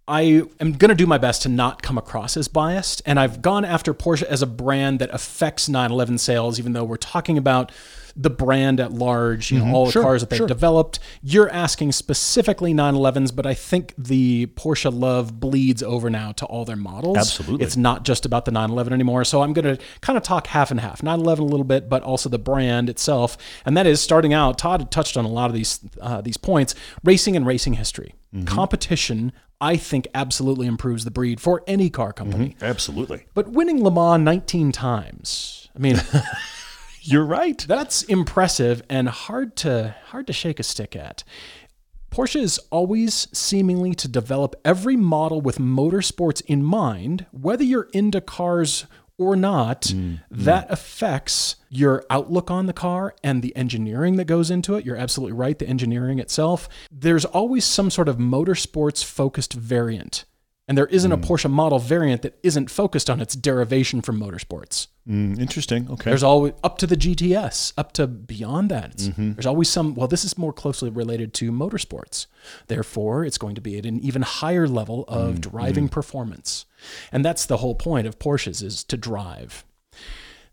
Speaker 2: I am going to do my best to not come across as biased. And I've gone after Porsche as a brand that affects 911 sales, even though we're talking about the brand at large, you know, all the
Speaker 1: Sure,
Speaker 2: cars that they've
Speaker 1: sure.
Speaker 2: developed. You're asking specifically 911s, but I think the Porsche love bleeds over now to all their models.
Speaker 1: Absolutely.
Speaker 2: It's not just about the 911 anymore. So I'm going to kind of talk half and half 911 a little bit, but also the brand itself. And that is starting out, Todd touched on a lot of these, uh, these points racing and racing history. Competition, I think, absolutely improves the breed for any car mm-hmm. company.
Speaker 1: Absolutely.
Speaker 2: But winning Le Mans 19 times, I mean,
Speaker 1: You're right.
Speaker 2: that's impressive and hard to hard to shake a stick at. Porsche is always seemingly to develop every model with motorsports in mind, whether you're into cars or not. Mm, mm. That affects your outlook on the car and the engineering that goes into it. You're absolutely right, the engineering itself. There's always some sort of motorsports focused variant. And there isn't a mm. Porsche model variant that isn't focused on its derivation from motorsports.
Speaker 1: Mm, interesting. Okay.
Speaker 2: There's always up to the GTS, up to beyond that. It's, There's always some. Well, this is more closely related to motorsports. Therefore, it's going to be at an even higher level of driving performance, and that's the whole point of Porsches is to drive.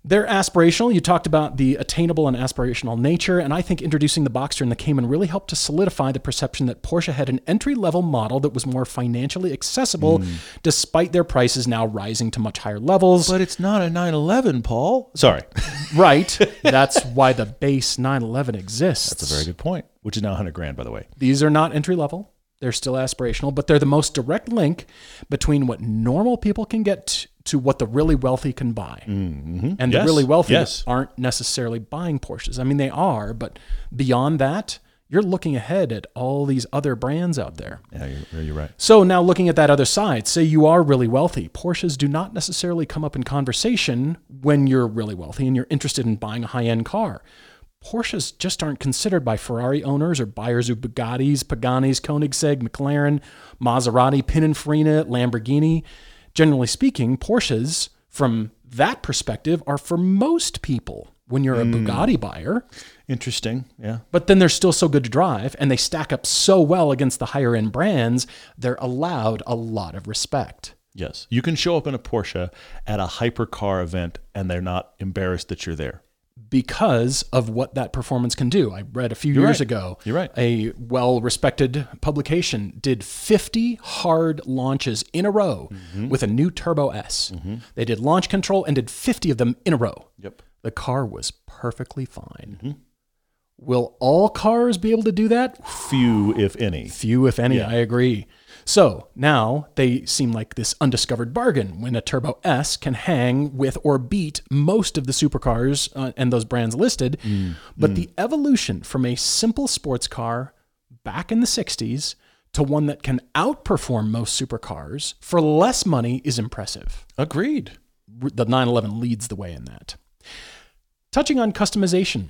Speaker 2: They're aspirational. You talked about the attainable and aspirational nature, and I think introducing the Boxster and the Cayman really helped to solidify the perception that Porsche had an entry level model that was more financially accessible, hmm. despite their prices now rising to much higher levels.
Speaker 1: but it's not a 911, Paul. Sorry.
Speaker 2: Right. That's why the base 911 exists.
Speaker 1: That's a very good point. Which is now 100 grand, by the way.
Speaker 2: These are not entry level. They're still aspirational, but they're the most direct link between what normal people can get to what the really wealthy can buy. Mm-hmm. And the really wealthy
Speaker 1: Yes.
Speaker 2: aren't necessarily buying Porsches. I mean, they are, but beyond that, you're looking ahead at all these other brands out there.
Speaker 1: Yeah, you're, you're right.
Speaker 2: So now looking at that other side, say you are really wealthy. Porsches do not necessarily come up in conversation when you're really wealthy and you're interested in buying a high-end car. Porsches just aren't considered by Ferrari owners or buyers of Bugattis, Paganis, Koenigsegg, McLaren, Maserati, Pininfarina, Lamborghini. Generally speaking, Porsches from that perspective are for most people when you're a hmm. Bugatti buyer.
Speaker 1: Interesting. Yeah.
Speaker 2: But then they're still so good to drive and they stack up so well against the higher end brands, they're allowed a lot of respect.
Speaker 1: Yes. You can show up in a Porsche at a hypercar event and they're not embarrassed that you're there.
Speaker 2: Because of what that performance can do. I read a few
Speaker 1: You're
Speaker 2: years
Speaker 1: right.
Speaker 2: ago.
Speaker 1: You're right.
Speaker 2: A well respected publication did 50 hard launches in a row
Speaker 1: Mm-hmm.
Speaker 2: with a new Turbo S. They did launch control and did 50 of them in a row.
Speaker 1: Yep.
Speaker 2: The car was perfectly fine.
Speaker 1: Mm-hmm.
Speaker 2: Will all cars be able to do that?
Speaker 1: Few, if any.
Speaker 2: Few, if any, I agree. So now they seem like this undiscovered bargain when a Turbo S can hang with or beat most of the supercars uh, and those brands listed. But the evolution from a simple sports car back in the 60s to one that can outperform most supercars for less money is impressive.
Speaker 1: Agreed.
Speaker 2: The 911 leads the way in that. Touching on customization,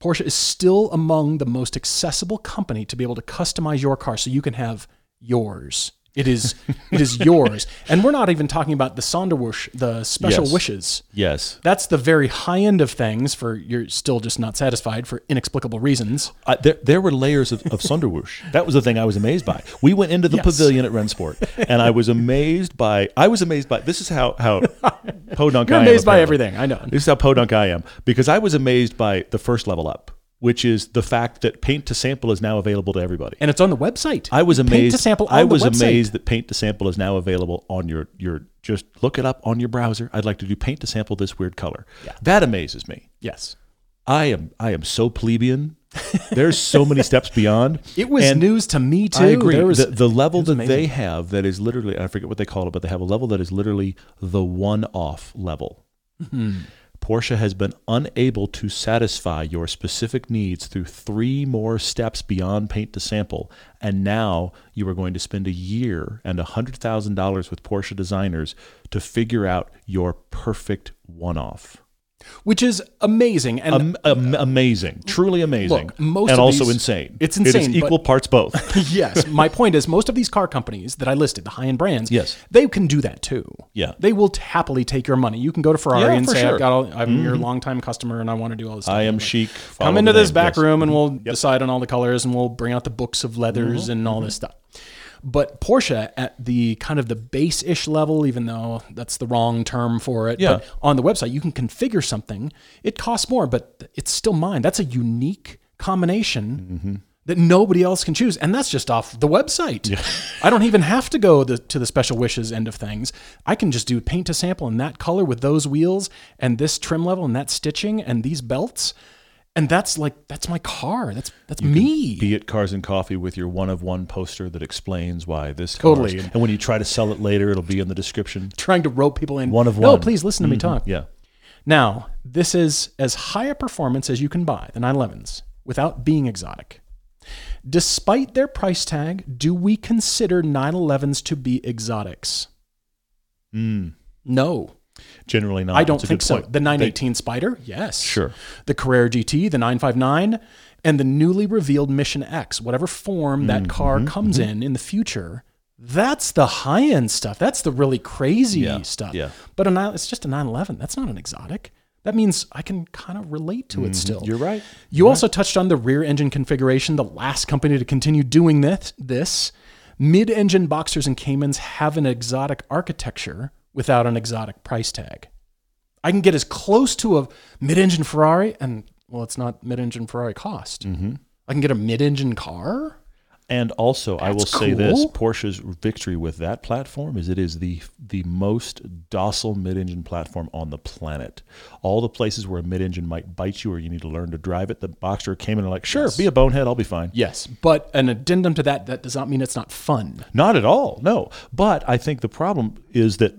Speaker 2: Porsche is still among the most accessible company to be able to customize your car so you can have yours. It is it is yours. And we're not even talking about the Sonderwunsch, the special
Speaker 1: Yes.
Speaker 2: wishes.
Speaker 1: Yes.
Speaker 2: That's the very high end of things for you're still just not satisfied for inexplicable reasons.
Speaker 1: Uh, there, there were layers of, of Sonderwunsch. That was the thing I was amazed by. We went into the
Speaker 2: Yes.
Speaker 1: pavilion at Rennsport, and I was amazed by. I was amazed by. This is how how podunk
Speaker 2: You're
Speaker 1: I am.
Speaker 2: amazed by
Speaker 1: apparently.
Speaker 2: everything. I know.
Speaker 1: This is how podunk I am because I was amazed by the first level up, which is the fact that paint to sample is now available to everybody.
Speaker 2: And it's on the website.
Speaker 1: I was amazed.
Speaker 2: Paint to sample
Speaker 1: I was amazed that paint to sample is now available on your your. Just look it up on your browser. I'd like to do paint to sample this weird color.
Speaker 2: Yeah.
Speaker 1: That amazes me.
Speaker 2: Yes.
Speaker 1: I am I am so plebeian. There's so many steps beyond.
Speaker 2: It was
Speaker 1: And
Speaker 2: news to me too.
Speaker 1: I agree.
Speaker 2: Was,
Speaker 1: the, the level that
Speaker 2: amazing.
Speaker 1: they have that is literally I forget what they call it, but they have a level that is literally the one-off level.
Speaker 2: Mm-hmm.
Speaker 1: Porsche has been unable to satisfy your specific needs through three more steps beyond paint to sample, and now you are going to spend a year and hundred thousand dollars with Porsche designers to figure out your perfect one-off.
Speaker 2: Which is amazing. And
Speaker 1: Am- am- amazing, truly amazing,
Speaker 2: Look, most
Speaker 1: and also
Speaker 2: these-
Speaker 1: insane.
Speaker 2: it's
Speaker 1: It is
Speaker 2: insane, but-
Speaker 1: equal parts both.
Speaker 2: yes, my point is most of these car companies that I listed, the high end brands,
Speaker 1: Yes.
Speaker 2: they can do that too.
Speaker 1: Yeah.
Speaker 2: they will t- happily take your money. You can go to Ferrari
Speaker 1: Yeah,
Speaker 2: and say,
Speaker 1: sure. Mm-hmm.
Speaker 2: "I've got, all, I'm your longtime customer, and I want to do all this." Stuff.
Speaker 1: I am
Speaker 2: Like,
Speaker 1: chic.
Speaker 2: Come into this
Speaker 1: name,
Speaker 2: back
Speaker 1: yes.
Speaker 2: room, and we'll decide on all the colors, and we'll bring out the books of leathers
Speaker 1: Mm-hmm.
Speaker 2: and all this stuff. But Porsche at the kind of the base-ish level, even though that's the wrong term for it,
Speaker 1: Yeah.
Speaker 2: but on the website you can configure something. It costs more, but it's still mine. That's a unique combination
Speaker 1: Mm-hmm.
Speaker 2: that nobody else can choose, and that's just off the website. I don't even have to go the, to the special wishes end of things. I can just do paint to sample in that color with those wheels and this trim level and that stitching and these belts. And that's like that's my car. That's that's me.
Speaker 1: Be it Cars and Coffee with your one of one poster that explains why this
Speaker 2: Totally.
Speaker 1: cars- And when you try to sell it later, it'll be in the description.
Speaker 2: trying to rope people in.
Speaker 1: One of
Speaker 2: No,
Speaker 1: one.
Speaker 2: please listen to me mm-hmm. talk.
Speaker 1: Yeah.
Speaker 2: Now, this is as high a performance as you can buy, the 911s, without being exotic. Despite their price tag, do we consider 911s to be exotics? Hmm. No.
Speaker 1: Generally not.
Speaker 2: I don't think so.
Speaker 1: point.
Speaker 2: The 918 Spider, yes.
Speaker 1: Sure.
Speaker 2: The Carrera GT, the 959, and the newly revealed Mission X, whatever form that
Speaker 1: Mm-hmm,
Speaker 2: car comes in in the future, that's the high end stuff. That's the really crazy
Speaker 1: Yeah,
Speaker 2: stuff.
Speaker 1: yeah.
Speaker 2: But a, it's just a 911. That's not an exotic. That means I can kind of relate to it still.
Speaker 1: Mm-hmm. You're right.
Speaker 2: You also touched on the rear engine configuration, the last company to continue doing this. this. Mid engine Boxsters and Caymans have an exotic architecture without an exotic price tag. I can get as close to a mid engine Ferrari, and well, it's not mid engine Ferrari cost.
Speaker 1: Mm-hmm.
Speaker 2: I can get a mid engine car.
Speaker 1: And also, I will
Speaker 2: That's
Speaker 1: say this. Porsche's victory with that platform is it is the the most docile mid-engine platform on the planet. All the places where a mid-engine might bite you or you need to learn to drive it, the Boxster came in and like, sure, be a bonehead, I'll be fine.
Speaker 2: Yes, but an addendum to that, that does not mean it's not fun.
Speaker 1: Not at all, no. But I think the problem is that,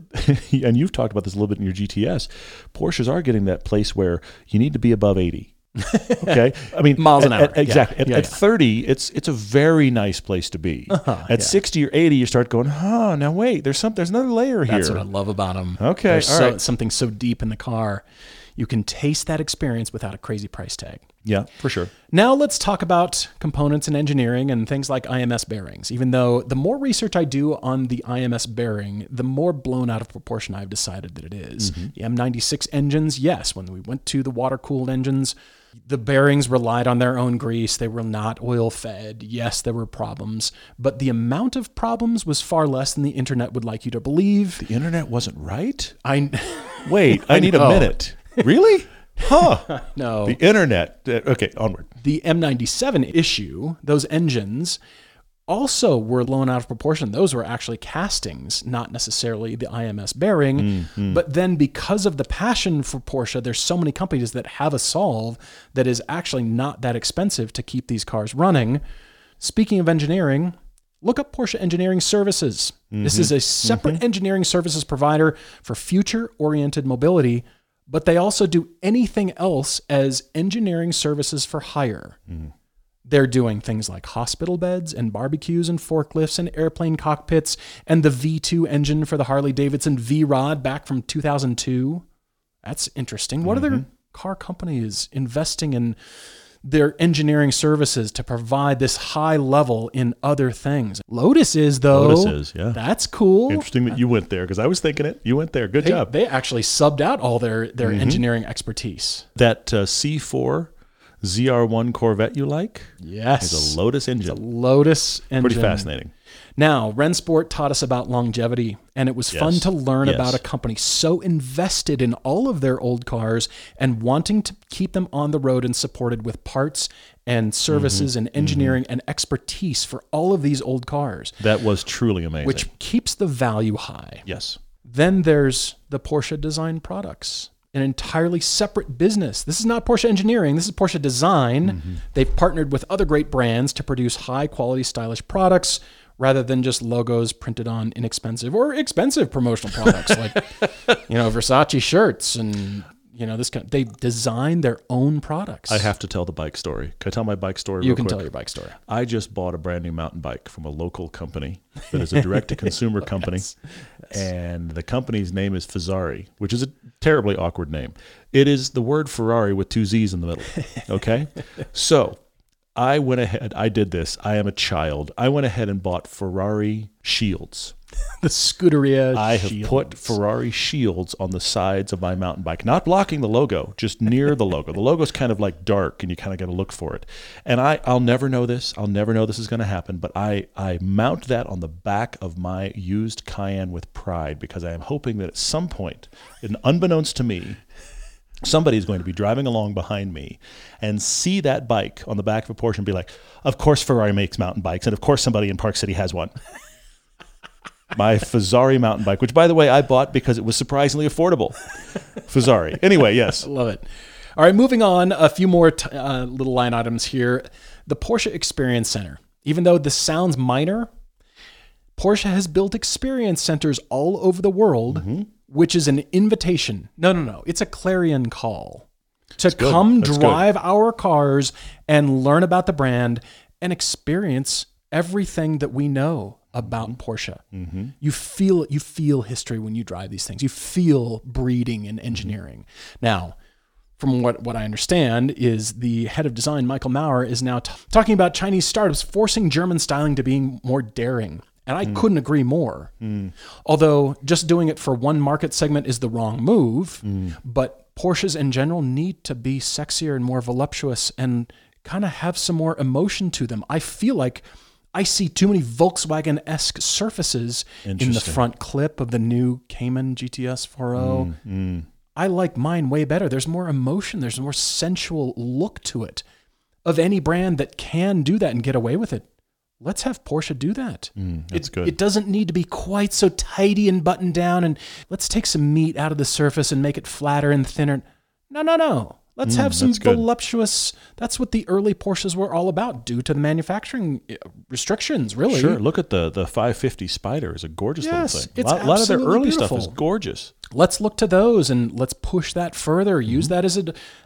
Speaker 1: and you've talked about this a little bit in your GTS, Porsches are getting that place where you need to be above 80. okay, I mean
Speaker 2: Miles an hour.
Speaker 1: at- exactly.
Speaker 2: Yeah,
Speaker 1: At,
Speaker 2: yeah,
Speaker 1: at
Speaker 2: yeah.
Speaker 1: 30, it's it's a very nice place to be. at 60 or 80, you start going, huh? Now wait, there's some, there's another layer here.
Speaker 2: That's what I love about them.
Speaker 1: Okay,
Speaker 2: There's
Speaker 1: all
Speaker 2: so,
Speaker 1: right.
Speaker 2: something so deep in the car. You can taste that experience without a crazy price tag.
Speaker 1: yeah, for sure.
Speaker 2: Now let's talk about components and engineering and things like IMS bearings. Even though the more research I do on the IMS bearing, the more blown out of proportion I've decided that it is.
Speaker 1: Mm-hmm.
Speaker 2: The M96 engines, yes, when we went to the water cooled engines, the bearings relied on their own grease. They were not oil fed. Yes, there were problems, but the amount of problems was far less than the internet would like you to believe.
Speaker 1: The internet wasn't right.
Speaker 2: I
Speaker 1: Wait, I, need
Speaker 2: know.
Speaker 1: a minute. Really? Huh?
Speaker 2: no.
Speaker 1: The internet. Uh, Okay, onward.
Speaker 2: the M97 issue, those engines also were blown out of proportion. Those were actually castings, not necessarily the IMS bearing. Mm-hmm. But then, because of the passion for Porsche, there's so many companies that have a solve that is actually not that expensive to keep these cars running. Speaking of engineering, look up Porsche Engineering Services. This is mm-hmm. a separate mm-hmm. engineering services provider for future oriented mobility, but they also do anything else as engineering services for hire. Mm. They're doing things like hospital beds and barbecues and forklifts and airplane cockpits and the V2 engine for the Harley Davidson V Rod back from 2002. That's interesting. What other car companies investing in their engineering services to provide this high level in other things? Lotus is, though.
Speaker 1: Lotus is, yeah.
Speaker 2: That's cool.
Speaker 1: Interesting that you went there because I was thinking it. You went there. Good
Speaker 2: They,
Speaker 1: job.
Speaker 2: they actually subbed out all their, their engineering expertise.
Speaker 1: that uh, C4 ZR1 Corvette you like
Speaker 2: Yes.
Speaker 1: is a Lotus engine.
Speaker 2: Lotus engine.
Speaker 1: Pretty fascinating.
Speaker 2: Now, Rennsport taught us about longevity, and it was fun to learn
Speaker 1: Yes.
Speaker 2: about a company so invested in all of their old cars and wanting to keep them on the road and supported with parts and services
Speaker 1: Mm-hmm.
Speaker 2: and engineering and expertise for all of these old cars,
Speaker 1: That was truly amazing.
Speaker 2: which keeps the value high.
Speaker 1: yes.
Speaker 2: Then there's the Porsche Design Products, an entirely separate business. This is not Porsche Engineering, this is Porsche Design. Mm-hmm. They've partnered with other great brands to produce high quality, stylish products rather than just logos printed on inexpensive or expensive promotional products like, you know, Versace shirts and. You know, this kind they design their own products.
Speaker 1: I have to tell the bike story. Can I tell my bike story?
Speaker 2: You can
Speaker 1: quick?
Speaker 2: tell your bike story.
Speaker 1: I just bought a brand new mountain bike from a local company that is a direct to consumer company. And the company's name is Fezzari, which is a terribly awkward name. It is the word Ferrari with two Z's in the middle. Okay. so I went ahead, I did this. I am a child. I went ahead and bought Ferrari shields.
Speaker 2: The Scuderia.
Speaker 1: I have
Speaker 2: Shields.
Speaker 1: put Ferrari shields on the sides of my mountain bike, not blocking the logo, just near the logo. The logo's kind of like dark, and you kind of got to look for it. And I, I'll never know this. I'll never know this is going to happen. But I, I mount that on the back of my used Cayenne with pride because I am hoping that at some point, and unbeknownst to me, somebody is going to be driving along behind me and see that bike on the back of a Porsche and be like, "Of course Ferrari makes mountain bikes, and of course somebody in Park City has one." my Fezzari mountain bike, which by the way I bought because it was surprisingly affordable. Fezzari. Anyway, yes.
Speaker 2: Love it. All right, moving on. A few more t- uh, little line items here. The Porsche Experience Center. Even though this sounds minor, Porsche has built experience centers all over the world,
Speaker 1: Mm-hmm.
Speaker 2: which is an invitation. No, no, no. It's a clarion call to come
Speaker 1: That's good.
Speaker 2: drive our cars and learn about the brand and experience everything that we know about
Speaker 1: Mm-hmm.
Speaker 2: Porsche. Mm-hmm. You feel you feel history when you drive these things. You feel breeding and mm-hmm. engineering. Now, from what, what I understand, is the head of design, Michael Mauer, is now t- talking about Chinese startups forcing German styling to being more daring. And I mm. couldn't agree more. Mm. Although just doing it for one market segment is the wrong move, mm. but Porsches in general need to be sexier and more voluptuous and kind of have some more emotion to them. I feel like I see too many Volkswagen esque surfaces in the front clip of the new Cayman GTS 4.0. Mm, I like mine way better. There's more emotion, there's a more sensual look to it of any brand that can do that and get away with it. Let's have Porsche do that. Mm.
Speaker 1: Mm, that's
Speaker 2: it,
Speaker 1: good.
Speaker 2: It doesn't need to be quite so tidy and buttoned down and let's take some meat out of the surface and make it flatter and thinner. No, no, no. Let's have some
Speaker 1: Mm, that's good.
Speaker 2: voluptuous. That's what the early Porsches were all about, due to the manufacturing uh, restrictions. Really,
Speaker 1: Sure. Look at the the 550 Spider is a gorgeous
Speaker 2: Yes,
Speaker 1: little thing. a lot, lot of their early stuff is gorgeous.
Speaker 2: let's look to those and let's push that further. Use
Speaker 1: Mm-hmm.
Speaker 2: that as a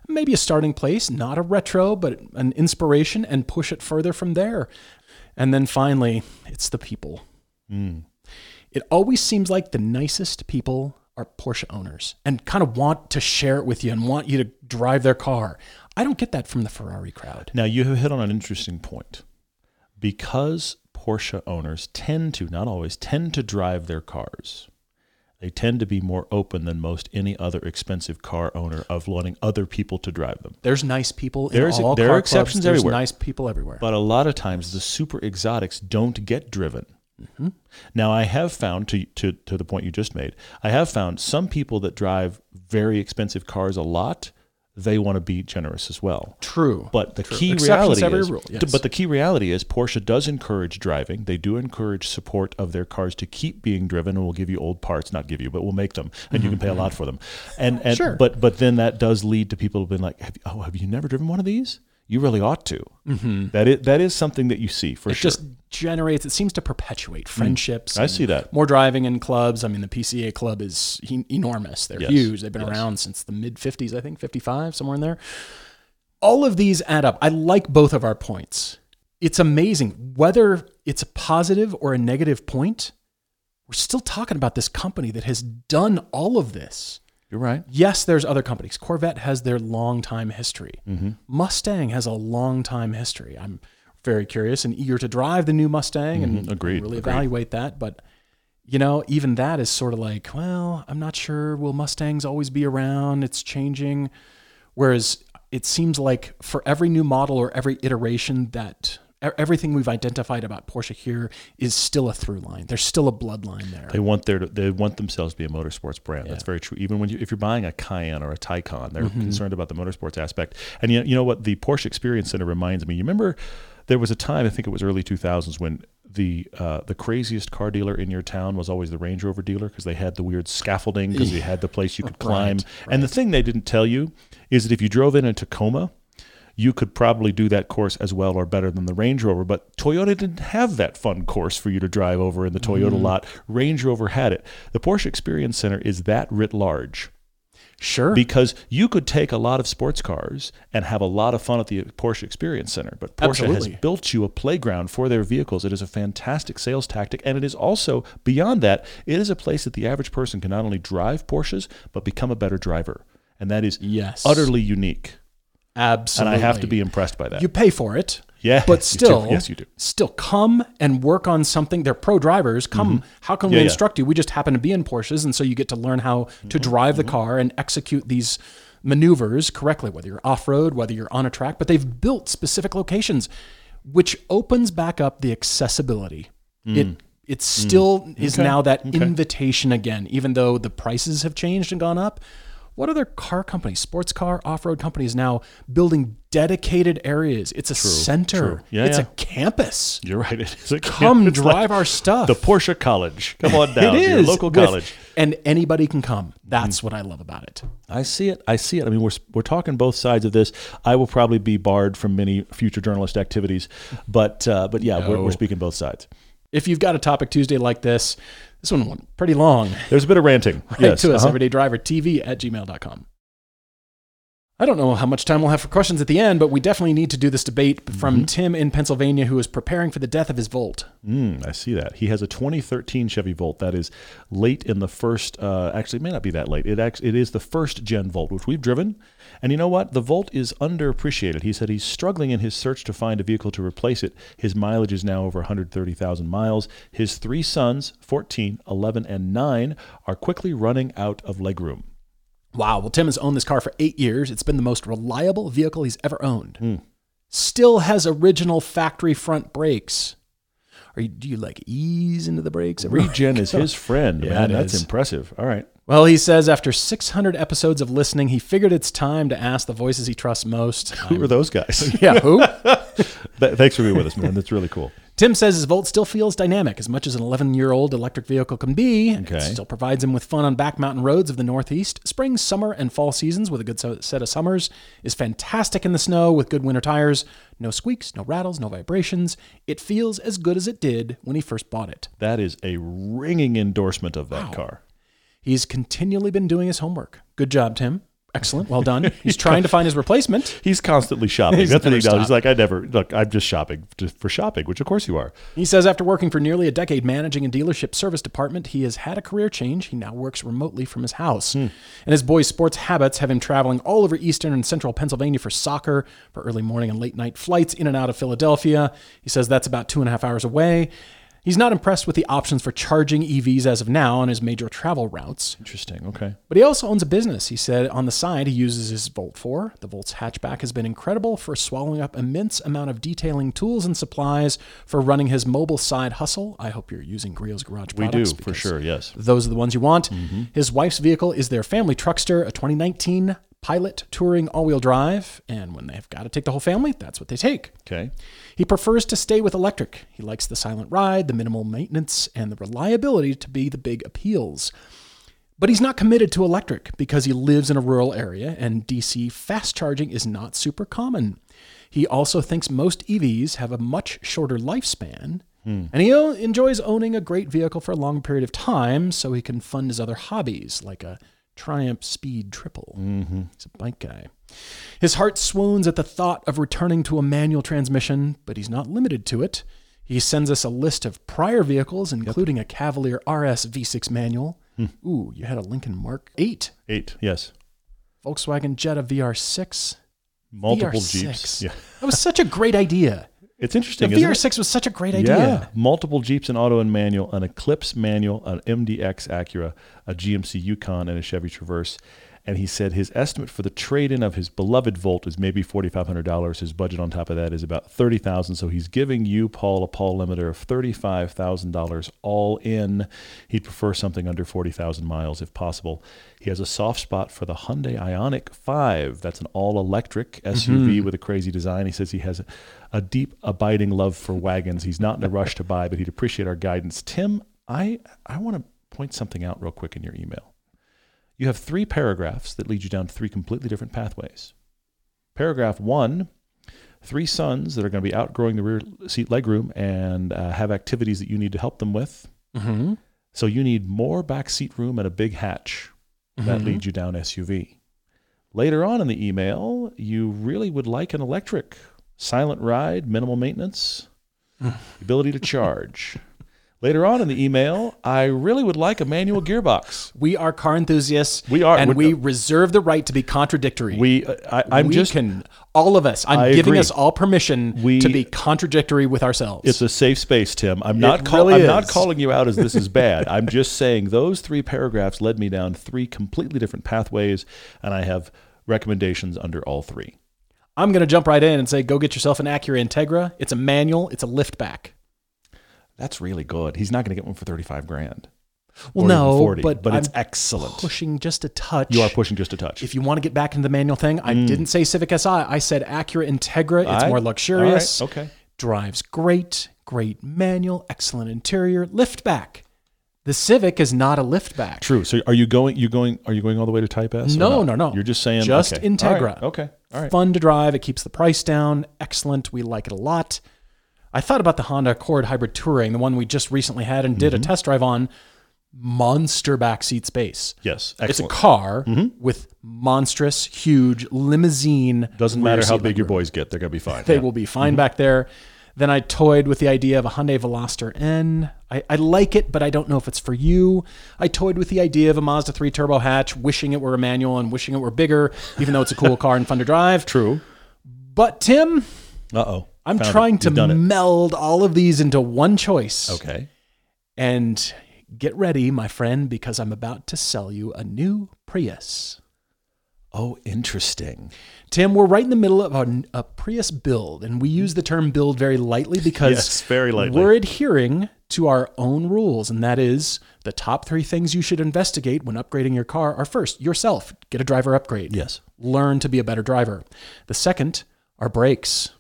Speaker 2: maybe a starting place, not a retro, but an inspiration, and push it further from there. And then finally, it's the people.
Speaker 1: Mm.
Speaker 2: It always seems like the nicest people are Porsche owners and kind of want to share it with you and want you to drive their car. I don't get that from the Ferrari crowd.
Speaker 1: Now you have hit on an interesting point. Because Porsche owners tend to, not always, tend to drive their cars. They tend to be more open than most any other expensive car owner of letting other people to drive them.
Speaker 2: There's nice people in
Speaker 1: There's-
Speaker 2: all
Speaker 1: there are exceptions
Speaker 2: clubs. There's
Speaker 1: everywhere.
Speaker 2: nice people everywhere.
Speaker 1: But a lot of times the super exotics don't get driven.
Speaker 2: Mm-hmm.
Speaker 1: Now I have found to, to to the point you just made, I have found some people that drive very expensive cars a lot, they want to be generous as well.
Speaker 2: True.
Speaker 1: But the
Speaker 2: True.
Speaker 1: key
Speaker 2: Exceptions
Speaker 1: reality
Speaker 2: every
Speaker 1: is,
Speaker 2: rule, yes.
Speaker 1: but the key reality is, Porsche does encourage driving. They do encourage support of their cars to keep being driven, and will give you old parts, not give you, but we'll make them, and you can pay a lot for them. And and
Speaker 2: Mm-hmm. Sure.
Speaker 1: but but then that does lead to people being like, have you, oh, have you never driven one of these? You really ought to. Mm-hmm. That is that is something that you see for
Speaker 2: it
Speaker 1: sure.
Speaker 2: It just generates it seems to perpetuate friendships
Speaker 1: Mm. I see that.
Speaker 2: more driving in clubs i mean the pca club is enormous they're
Speaker 1: Yes.
Speaker 2: huge they've been
Speaker 1: Yes.
Speaker 2: around since the mid 50s i think 55 somewhere in there all of these add up i like both of our points it's amazing whether it's a positive or a negative point we're still talking about this company that has done all of this
Speaker 1: You're right.
Speaker 2: Yes, there's other companies. Corvette has their long time history. Mm-hmm. Mustang has a long time history. I'm very curious and eager to drive the new Mustang and mm-hmm.
Speaker 1: Agreed,
Speaker 2: really
Speaker 1: agreed.
Speaker 2: evaluate that. But you know, even that is sort of like, well, I'm not sure. Will Mustangs always be around? It's changing. Whereas it seems like for every new model or every iteration that everything we've identified about Porsche here is still a through line. There's still a bloodline there.
Speaker 1: They want their they want themselves to be a motorsports brand. That's very true. Even when you if you're buying a Cayenne or a Taycan, they're
Speaker 2: Mm-hmm.
Speaker 1: concerned about the motorsports aspect. And you know, you know what the Porsche Experience Center reminds me. You remember there was a time I think it was early 2000s when the uh, the craziest car dealer in your town was always the Range Rover dealer because they had the weird scaffolding because they had the place you could climb. And the thing they didn't tell you is that if you drove in a Tacoma, you could probably do that course as well or better than the Range Rover. But Toyota didn't have that fun course for you to drive over in the Toyota mm-hmm. lot. Range Rover had it. The Porsche Experience Center is that writ large.
Speaker 2: Sure.
Speaker 1: Because you could take a lot of sports cars and have a lot of fun at the Porsche Experience Center, but Porsche
Speaker 2: Absolutely.
Speaker 1: has built you a playground for their vehicles. It is a fantastic sales tactic, and it is also beyond that. It is a place that the average person can not only drive Porsches but become a better driver, and that is
Speaker 2: Yes.
Speaker 1: utterly unique.
Speaker 2: Absolutely.
Speaker 1: And I have to be impressed by that.
Speaker 2: You pay for it.
Speaker 1: Yeah,
Speaker 2: But still,
Speaker 1: Yes, you do.
Speaker 2: Still come and work on something. They're pro drivers. Come. How can
Speaker 1: Mm-hmm. Yeah,
Speaker 2: we
Speaker 1: yeah.
Speaker 2: instruct you? We just happen to be in Porsches, and so you get to learn how
Speaker 1: Mm-hmm.
Speaker 2: to drive the car and execute these maneuvers correctly, whether you're off road, whether you're on a track. But they've built specific locations, which opens back up the accessibility. It it still is
Speaker 1: Mm. Okay.
Speaker 2: now that
Speaker 1: Okay.
Speaker 2: invitation again, even though the prices have changed and gone up. What other car companies, sports car, off road companies now building dedicated areas? It's a center.
Speaker 1: true. Yeah,
Speaker 2: it's
Speaker 1: yeah.
Speaker 2: a campus.
Speaker 1: You're right. It is a
Speaker 2: Come
Speaker 1: it's
Speaker 2: drive
Speaker 1: like
Speaker 2: our stuff.
Speaker 1: The Porsche College. Come on down.
Speaker 2: it is
Speaker 1: local
Speaker 2: with-
Speaker 1: college.
Speaker 2: and anybody can come. That's what I love about it.
Speaker 1: I see it. I see it. I mean, we're we're talking both sides of this. I will probably be barred from many future journalist activities, but uh, but yeah, we're, we're speaking both sides.
Speaker 2: If you've got a topic Tuesday like this, this one went pretty long.
Speaker 1: There's a bit of ranting.
Speaker 2: Write
Speaker 1: yes.
Speaker 2: to us,
Speaker 1: uh-huh.
Speaker 2: everydaydrivertv at gmail.com. I don't know how much time we'll have for questions at the end, but we definitely need to do this debate from
Speaker 1: Mm-hmm.
Speaker 2: Tim in Pennsylvania who is preparing for the death of his Volt.
Speaker 1: Mm, I see that. He has a 2013 Chevy Volt that is late in the first. Uh, actually, it may not be that late. It actually it is the first gen Volt, which we've driven. And you know what? The Volt is underappreciated. He said he's struggling in his search to find a vehicle to replace it. His mileage is now over 130,000 miles. His three sons, 14, 11, and 9, are quickly running out of legroom.
Speaker 2: Wow. Well, Tim has owned this car for eight years. It's been the most reliable vehicle he's ever owned.
Speaker 1: Hmm.
Speaker 2: Still has original factory front brakes. Are you, do you like ease into the brakes?
Speaker 1: Regen is his friend.
Speaker 2: Yeah,
Speaker 1: man. That's
Speaker 2: is.
Speaker 1: impressive. All right.
Speaker 2: Well, he says after 600 episodes of listening, he figured it's time to ask the voices he trusts most.
Speaker 1: Who are those guys?
Speaker 2: yeah, who?
Speaker 1: Thanks for being with us, man. That's really cool.
Speaker 2: Tim says his Volt still feels dynamic as much as an 11 year old electric vehicle can be.
Speaker 1: Okay.
Speaker 2: It still provides him with fun on back mountain roads of the Northeast. Spring, summer, and fall seasons with a good set of summers is fantastic in the snow with good winter tires. No squeaks, no rattles, no vibrations. It feels as good as it did when he first bought it.
Speaker 1: That is a ringing endorsement of that
Speaker 2: Wow.
Speaker 1: car.
Speaker 2: He's continually been doing his homework. Good job, Tim. Excellent. Well done. He's trying to find his replacement.
Speaker 1: He's constantly shopping.
Speaker 2: He's
Speaker 1: That's what he does. He's like, I never look. I'm just shopping just for shopping, which of course you are.
Speaker 2: He says after working for nearly a decade managing a dealership service department, he has had a career change. He now works remotely from his house. Hmm. And his boy's sports habits have him traveling all over eastern and central Pennsylvania for soccer, for early morning and late night flights in and out of Philadelphia. He says that's about two and a half hours away. He's not impressed with the options for charging EVs as of now on his major travel routes.
Speaker 1: Interesting. Okay.
Speaker 2: But he also owns a business. He said on the side he uses his Volt 4. The Volt's hatchback has been incredible for swallowing up immense amount of detailing tools and supplies for running his mobile side hustle. I hope you're using Griot's Garage
Speaker 1: We do for sure. Yes.
Speaker 2: Those are the ones you want. Mm-hmm. His wife's vehicle is their family truckster, a 2019 Pilot touring all-wheel drive, and when they've got to take the whole family, that's what they take.
Speaker 1: Okay.
Speaker 2: He prefers to stay with electric. He likes the silent ride, the minimal maintenance, and the reliability to be the big appeals. But he's not committed to electric because he lives in a rural area and DC fast charging is not super common. He also thinks most EVs have a much shorter lifespan. Hmm. And he o- enjoys owning a great vehicle for a long period of time so he can fund his other hobbies, like a Triumph Speed Triple. Mm-hmm. He's a bike guy. His heart swoons at the thought of returning to a manual transmission, but he's not limited to it. He sends us a list of prior vehicles, including a Cavalier RS V6 manual. Hmm. Ooh, you had a Lincoln Mark 8,
Speaker 1: Eight. Yes.
Speaker 2: Volkswagen Jetta VR6.
Speaker 1: Multiple
Speaker 2: VR6.
Speaker 1: Jeeps. Yeah.
Speaker 2: That was such a great idea.
Speaker 1: It's interesting. The
Speaker 2: VR6 was such a great idea.
Speaker 1: Yeah, multiple Jeeps and auto and manual, an Eclipse manual, an MDX Acura, a GMC Yukon, and a Chevy Traverse. And he said his estimate for the trade-in of his beloved Volt is maybe forty-five hundred dollars. His budget on top of that is about thirty thousand. So he's giving you, Paul, a Paul limiter of thirty-five thousand dollars all in. He'd prefer something under forty thousand miles if possible. He has a soft spot for the Hyundai Ioniq Five. That's an all-electric mm-hmm. SUV with a crazy design. He says he has a deep, abiding love for wagons. He's not in a rush to buy, but he'd appreciate our guidance. Tim, I I want to point something out real quick in your email. You have three paragraphs that lead you down three completely different pathways. Paragraph one three sons that are going to be outgrowing the rear seat legroom and uh, have activities that you need to help them with.
Speaker 2: Mm-hmm.
Speaker 1: So you need more back seat room and a big hatch. That leads you down SUV. Later on in the email, you really would like an electric, silent ride, minimal maintenance, ability to charge. Later on in the email, I really would like a manual gearbox.
Speaker 2: We are car enthusiasts.
Speaker 1: We are.
Speaker 2: and
Speaker 1: We're-
Speaker 2: reserve the right to be contradictory.
Speaker 1: We, uh, I, I'm
Speaker 2: we
Speaker 1: just
Speaker 2: can all of us. I'm
Speaker 1: I
Speaker 2: giving
Speaker 1: agree.
Speaker 2: us all permission
Speaker 1: We-
Speaker 2: to be contradictory with ourselves.
Speaker 1: It's a safe space, Tim. I'm not call,
Speaker 2: really
Speaker 1: I'm not calling you out as this is bad. I'm just saying those three paragraphs led me down three completely different pathways, and I have recommendations under all three.
Speaker 2: I'm going to jump right in and say, go get yourself an Acura Integra. It's a manual. It's a liftback.
Speaker 1: That's really good. He's not going to get one for 35 grand.
Speaker 2: Well, no,
Speaker 1: 40,
Speaker 2: but,
Speaker 1: but it's
Speaker 2: I'm
Speaker 1: excellent.
Speaker 2: Pushing just a touch.
Speaker 1: You are pushing just a touch.
Speaker 2: If you want to get back into the manual thing, I mm. didn't say Civic Si. I said Acura Integra. It's
Speaker 1: I-
Speaker 2: more
Speaker 1: all right,
Speaker 2: luxurious.
Speaker 1: Okay.
Speaker 2: Drives great. Great manual. Excellent interior. Liftback. The Civic is not a liftback.
Speaker 1: True. So are you going? You going? Are you going all the way to Type S?
Speaker 2: No, no, no.
Speaker 1: You're just saying
Speaker 2: Just
Speaker 1: okay.
Speaker 2: Integra.
Speaker 1: All right. Okay. All right.
Speaker 2: Fun to drive. It keeps the price down. Excellent. We like it a lot. I thought about the Honda Accord Hybrid Touring, the one we just recently had and
Speaker 1: Mm-hmm.
Speaker 2: did a test drive on. Monster backseat space.
Speaker 1: Yes.
Speaker 2: It's a
Speaker 1: Excellent.
Speaker 2: car with monstrous, huge limousine.
Speaker 1: Doesn't matter how big your boys get, they're gonna be fine.
Speaker 2: They
Speaker 1: Yeah.
Speaker 2: will be fine back there. Then I toyed with the idea of a Hyundai Veloster N. I, I like it, but I don't know if it's for you. I toyed with the idea of a Mazda 3 turbo hatch, wishing it were a manual and wishing it were bigger, even though it's a cool car and fun to drive.
Speaker 1: True.
Speaker 2: But Tim,
Speaker 1: Uh oh.
Speaker 2: I'm trying to meld all of these into one choice.
Speaker 1: Okay.
Speaker 2: And get ready, my friend, because I'm about to sell you a new Prius.
Speaker 1: Oh, interesting.
Speaker 2: Tim, we're right in the middle of a, a Prius build, and we use the term build very lightly because
Speaker 1: Yes, very lightly.
Speaker 2: we're adhering to our own rules, and that is the top three things you should investigate when upgrading your car are first, yourself, get a driver upgrade.
Speaker 1: Yes.
Speaker 2: Learn to be a better driver. The second are brakes,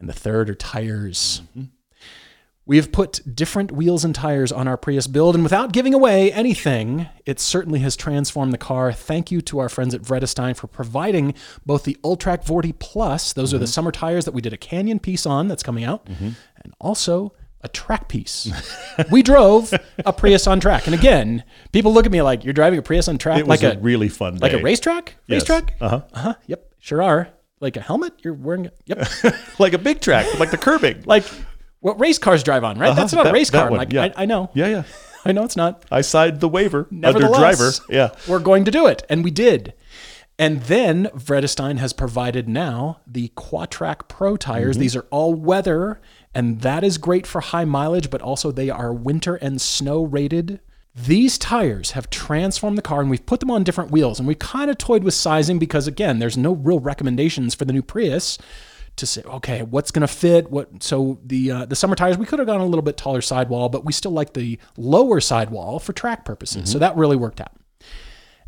Speaker 2: and the third are tires. We have put different wheels and tires on our Prius build, and without giving away anything, it certainly has transformed the car. Thank you to our friends at Vredestein for providing both the Ultrac Vorti Plus, those are the summer tires that we did a Canyon piece on that's coming out, and also a track piece. we drove a Prius on track. And again, people look at me like, you're driving a Prius on track?
Speaker 1: It was
Speaker 2: like
Speaker 1: a, really fun day.
Speaker 2: like a racetrack?
Speaker 1: Yes.
Speaker 2: Racetrack?
Speaker 1: Uh-huh.
Speaker 2: Uh-huh. Yep. Sure are. Like a helmet? You're wearing it. Yep.
Speaker 1: like a big track, like the curbing.
Speaker 2: like what race cars drive on, right?
Speaker 1: Uh-huh.
Speaker 2: That's not
Speaker 1: That-
Speaker 2: a race car.
Speaker 1: one,
Speaker 2: like
Speaker 1: yeah.
Speaker 2: I, I know.
Speaker 1: Yeah, yeah.
Speaker 2: I know it's not.
Speaker 1: I signed the waiver under driver. Yeah.
Speaker 2: We're going to do it. And we did. And then Vredestein has provided now the Quatrac Pro tires.
Speaker 1: Mm-hmm.
Speaker 2: These are all weather, and that is great for high mileage, but also they are winter and snow rated. These tires have transformed the car, and we've put them on different wheels. And we kind of toyed with sizing because, again, there's no real recommendations for the new Prius to say, okay, what's going to fit? What? So the uh, the summer tires, we could have gone a little bit taller sidewall, but we still like the lower sidewall for track purposes. So that really worked out.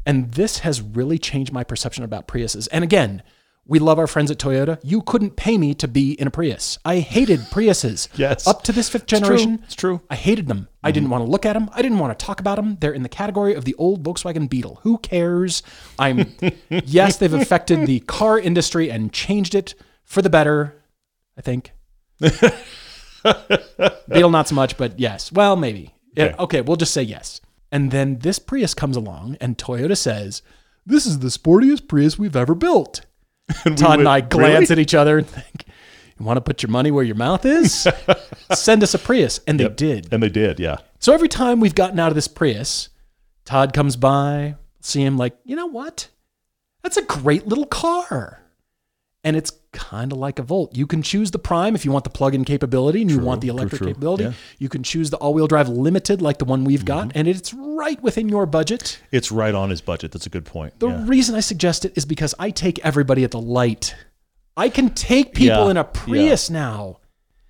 Speaker 2: And this has really changed my perception about Priuses. And again, we love our friends at Toyota. You couldn't pay me to be in a Prius. I hated Priuses.
Speaker 1: Yes.
Speaker 2: Up to this fifth generation.
Speaker 1: It's true. It's true.
Speaker 2: I hated them. I didn't mm-hmm. want to look at them. I didn't want to talk about them. They're in the category of the old Volkswagen Beetle. Who cares? I'm yes, they've affected the car industry and changed it for the better, I think. Beetle not so much, but yes. Well, maybe. Yeah,
Speaker 1: Okay.
Speaker 2: okay, we'll just say yes. And then this Prius comes along and Toyota says, "This is the sportiest Prius we've ever built."
Speaker 1: And we
Speaker 2: Todd and
Speaker 1: went,
Speaker 2: I glance
Speaker 1: "Really?"
Speaker 2: at each other and think, "You want to put your money where your mouth is? Send us a Prius." And they
Speaker 1: Yep.
Speaker 2: did.
Speaker 1: And they did, yeah.
Speaker 2: So every time we've gotten out of this Prius, Todd comes by, see him like, you know what? That's a great little car. And it's kind of like a Volt. You can choose the Prime if you want the plug-in capability and you want the electric
Speaker 1: true.
Speaker 2: capability.
Speaker 1: Yeah.
Speaker 2: You can choose the all-wheel drive limited like the one we've got,
Speaker 1: Mm-hmm.
Speaker 2: and it's right within your budget.
Speaker 1: It's right on his budget. That's a good point.
Speaker 2: The
Speaker 1: yeah.
Speaker 2: reason I suggest it is because I take everybody at the light. I can take people
Speaker 1: Yeah,
Speaker 2: in a. Prius now.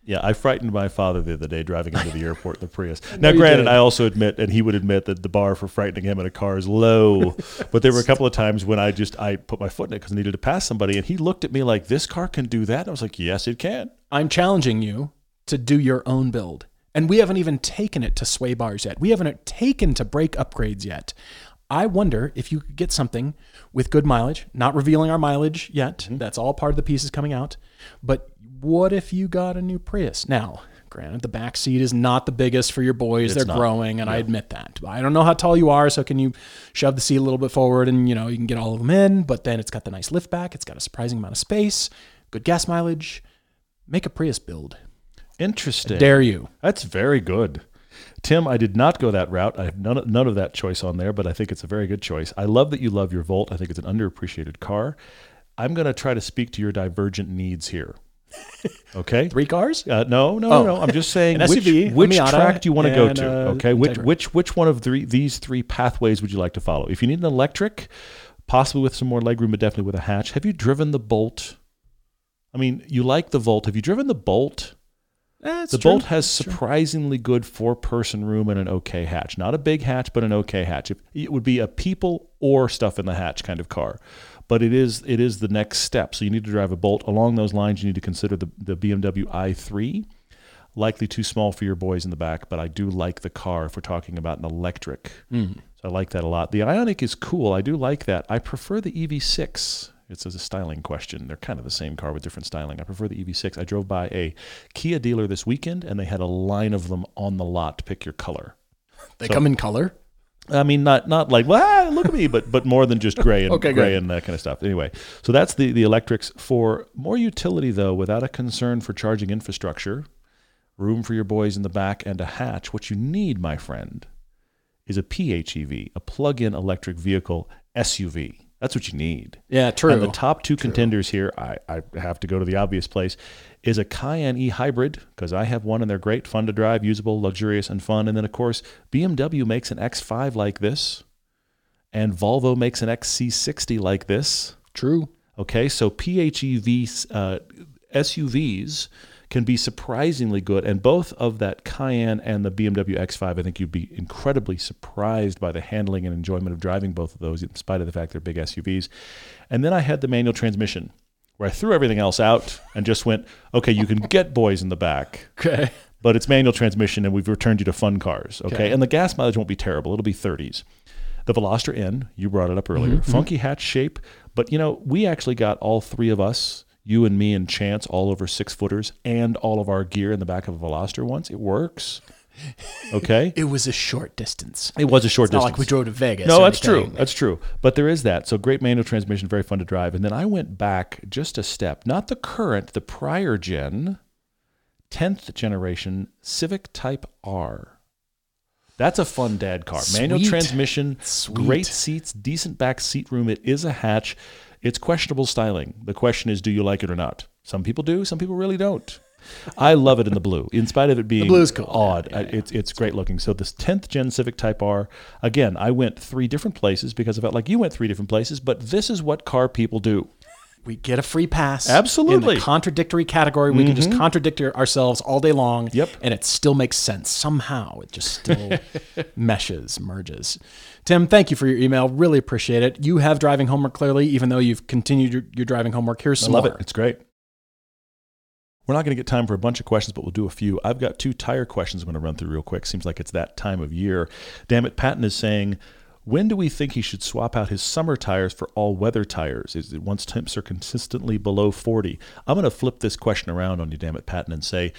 Speaker 1: Yeah, I frightened my father the other day driving him to the airport in the Prius. Now,
Speaker 2: you
Speaker 1: granted,
Speaker 2: did.
Speaker 1: I also admit, and he would admit that the bar for frightening him in a car is low. but there were a couple of times when I just I put my foot in it because I needed to pass somebody, and he looked at me like, "This car can do that." And I was like, "Yes, it can."
Speaker 2: I'm challenging you to do your own build. And we haven't even taken it to sway bars yet. We haven't taken to brake upgrades yet. I wonder if you could get something with good mileage, not revealing our mileage yet. Mm-hmm. That's all part of the pieces coming out. But what if you got a new Prius? Now, Granted, the back seat is not the biggest for your boys. They're
Speaker 1: not.
Speaker 2: growing, and I admit that. I don't know how tall you are, so can you shove the seat a little bit forward and you know you can get all of them in? But then it's got the nice lift back. It's got a surprising amount of space, good gas mileage. Make a Prius build.
Speaker 1: Interesting.
Speaker 2: Dare you?
Speaker 1: That's very good. Tim, I did not go that route. I have none, of- none of that choice on there, but I think it's a very good choice. I love that you love your Volt. I think it's an underappreciated car. I'm going to try to speak to your divergent needs here. Okay?
Speaker 2: Three cars?
Speaker 1: Uh, no, no,
Speaker 2: Oh.
Speaker 1: no, no. I'm just saying
Speaker 2: An
Speaker 1: which,
Speaker 2: SUV,
Speaker 1: which
Speaker 2: Miata,
Speaker 1: track do you want to go to? okay, which
Speaker 2: Integra.
Speaker 1: which which one of three these three pathways would you like to follow? If you need an electric, possibly with some more legroom, but definitely with a hatch. Have you driven the Bolt? I mean, you like the Volt. Have you driven the Bolt?
Speaker 2: Eh,
Speaker 1: The
Speaker 2: true.
Speaker 1: Bolt has surprisingly good four-person room and an okay hatch. Not a big hatch, but an okay hatch. It would be a people or stuff in the hatch kind of car, but it is it is the next step. So you need to drive a Bolt. Along those lines, you need to consider the the BMW i3. Likely too small for your boys in the back, but I do like the car if we're talking about an electric.
Speaker 2: Mm.
Speaker 1: So I like that a lot. The Ioniq is cool. I do like that. I prefer the EV6. It's as a styling question. They're kind of the same car with different styling. I prefer the EV6. I drove by a Kia dealer this weekend, and they had a line of them on the lot to pick your color.
Speaker 2: They
Speaker 1: So-
Speaker 2: come in color.
Speaker 1: I mean, not not like well, ah, look at me, but but more than just gray and
Speaker 2: Okay,
Speaker 1: gray
Speaker 2: good.
Speaker 1: and that kind of stuff. Anyway, so that's the the electrics for more utility though, without a concern for charging infrastructure, room for your boys in the back, and a hatch. What you need, my friend, is a PHEV, a plug-in electric vehicle SUV. That's what you need.
Speaker 2: Yeah, true.
Speaker 1: And the top two contenders here, I, I have to go to the obvious place, is a Cayenne E Hybrid, because I have one and they're great, fun to drive, usable, luxurious, and fun. And then, of course, BMW makes an X5 like this, and Volvo makes an XC60 like this.
Speaker 2: true.
Speaker 1: Okay, so PHEV uh, SUVs can be surprisingly good, and both of that Cayenne and the BMW X5, I think you'd be incredibly surprised by the handling and enjoyment of driving both of those, in spite of the fact they're big SUVs. And then I had the manual transmission, where I threw everything else out and just went, okay, you can get boys in the back,
Speaker 2: Okay.
Speaker 1: but it's manual transmission, and we've returned you to fun cars. Okay,
Speaker 2: Okay.
Speaker 1: and the gas mileage won't be terrible; it'll be 30s. The Veloster N, you brought it up earlier, mm-hmm. funky hatch shape, but you know we actually got all three of us, you and me and Chance, all over six footers, and all of our gear in the back of a Veloster once. It works. Okay,
Speaker 2: It was a short distance.
Speaker 1: it was a short
Speaker 2: It's not
Speaker 1: distance.
Speaker 2: like we drove to Vegas.
Speaker 1: No, that's true. That's true. But there is that. So great manual transmission, very fun to drive. And then I went back just a step, not the current, the prior gen, 10th generation Civic Type R. That's a fun dad car. Manual transmission,
Speaker 2: Sweet.
Speaker 1: great seats, decent back seat room. It is a hatch. It's questionable styling. The question is, do you like it or not? Some people do, some people really don't. I love it in the blue, in spite of it being
Speaker 2: blue's cool.
Speaker 1: odd.
Speaker 2: Yeah, yeah,
Speaker 1: I- It's it's great looking. So this 10th gen Civic Type R, again, I went three different places because I felt like you went three different places, but this is what car people do.
Speaker 2: We get a free pass.
Speaker 1: Absolutely. Mm-hmm.
Speaker 2: In the contradictory category, we can just contradict ourselves all day long.
Speaker 1: Yep.
Speaker 2: And it still makes sense. Somehow it just still meshes, merges. Tim, thank you for your email. Really appreciate it. You have driving homework clearly, even though you've continued your, your driving homework. Here's some I
Speaker 1: love
Speaker 2: more.
Speaker 1: it. It's great. We're not going to get time for a bunch of questions, but we'll do a few. I've got two tire questions I'm going to run through real quick. Seems like it's that time of year. Damn it, Patton is saying, when do we think he should swap out his summer tires for all weather tires? Is it once temps are consistently below 40? I'm going to flip this question around on you, damn it, Patton, and say,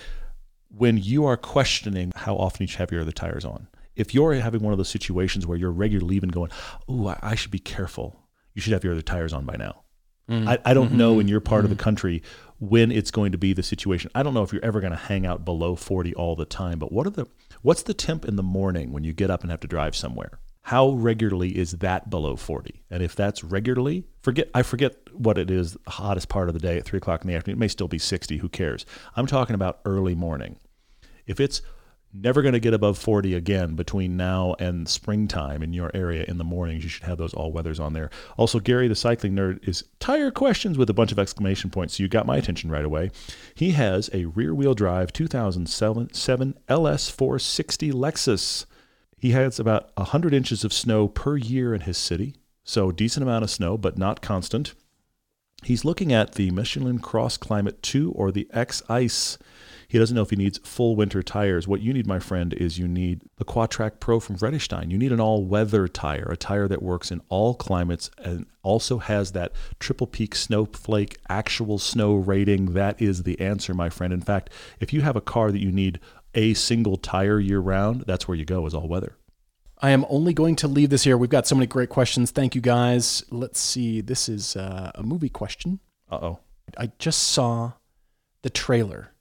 Speaker 1: when you are questioning how often you should have your other tires on, if you're having one of those situations where you're regularly even going, oh, I, I should be careful, you should have your other tires on by now. Mm-hmm. I, I don't mm-hmm. know in your part of the mm-hmm. country when it's going to be the situation. I don't know if you're ever going to hang out below 40 all the time, but what are the what's the temp in the morning when you get up and have to drive somewhere? How regularly is that below 40? And if that's regularly, forget I forget what it is the hottest part of the day at three o'clock in the afternoon. It may still be 60. Who cares? I'm talking about early morning. If it's never going to get above 40 again between now and springtime in your area in the mornings, you should have those all weathers on there. Also, Gary the cycling nerd is tire questions with a bunch of exclamation points. So you got my attention right away. He has a rear wheel drive 2007 LS460 Lexus. He has about 100 inches of snow per year in his city. So decent amount of snow, but not constant. He's looking at the Michelin Cross Climate 2 or the X Ice. He doesn't know if he needs full winter tires. What you need, my friend, is you need the Quatrac Pro from Vredestein. You need an all weather tire, a tire that works in all climates and also has that triple peak snowflake actual snow rating. That is the answer, my friend. In fact, if you have a car that you need a single tire year round, that's where you go, is all weather.
Speaker 2: I am only going to leave this here. We've got so many great questions. Thank you guys. Let's see. This is uh, a movie question.
Speaker 1: Uh oh.
Speaker 2: I just saw the trailer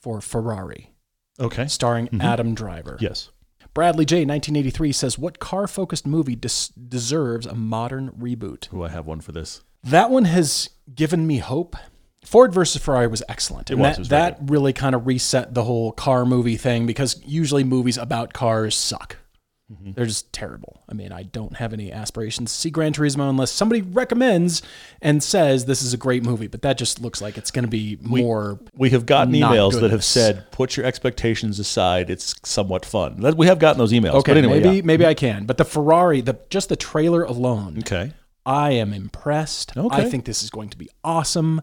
Speaker 2: for Ferrari,
Speaker 1: Okay.
Speaker 2: starring Adam Driver.
Speaker 1: Yes.
Speaker 2: Bradley J, 1983, says, What car focused movie des- deserves a modern reboot?
Speaker 1: Who I have one for this.
Speaker 2: That one has given me hope. Ford versus Ferrari was excellent.
Speaker 1: It
Speaker 2: And
Speaker 1: was,
Speaker 2: That,
Speaker 1: it was
Speaker 2: that really kind of reset the whole car movie thing because usually movies about cars suck.
Speaker 1: Mm-hmm.
Speaker 2: They're just terrible. I mean, I don't have any aspirations to see Gran Turismo unless somebody recommends and says this is a great movie, but that just looks like it's going to be more.
Speaker 1: We have gotten emails that have said, "Put your expectations aside. It's somewhat fun." We have gotten those emails.
Speaker 2: Okay,
Speaker 1: but anyway,
Speaker 2: maybe
Speaker 1: yeah.
Speaker 2: maybe I can. But the Ferrari, the just the trailer alone,
Speaker 1: Okay.
Speaker 2: I am impressed.
Speaker 1: Okay.
Speaker 2: I think this is going to be awesome.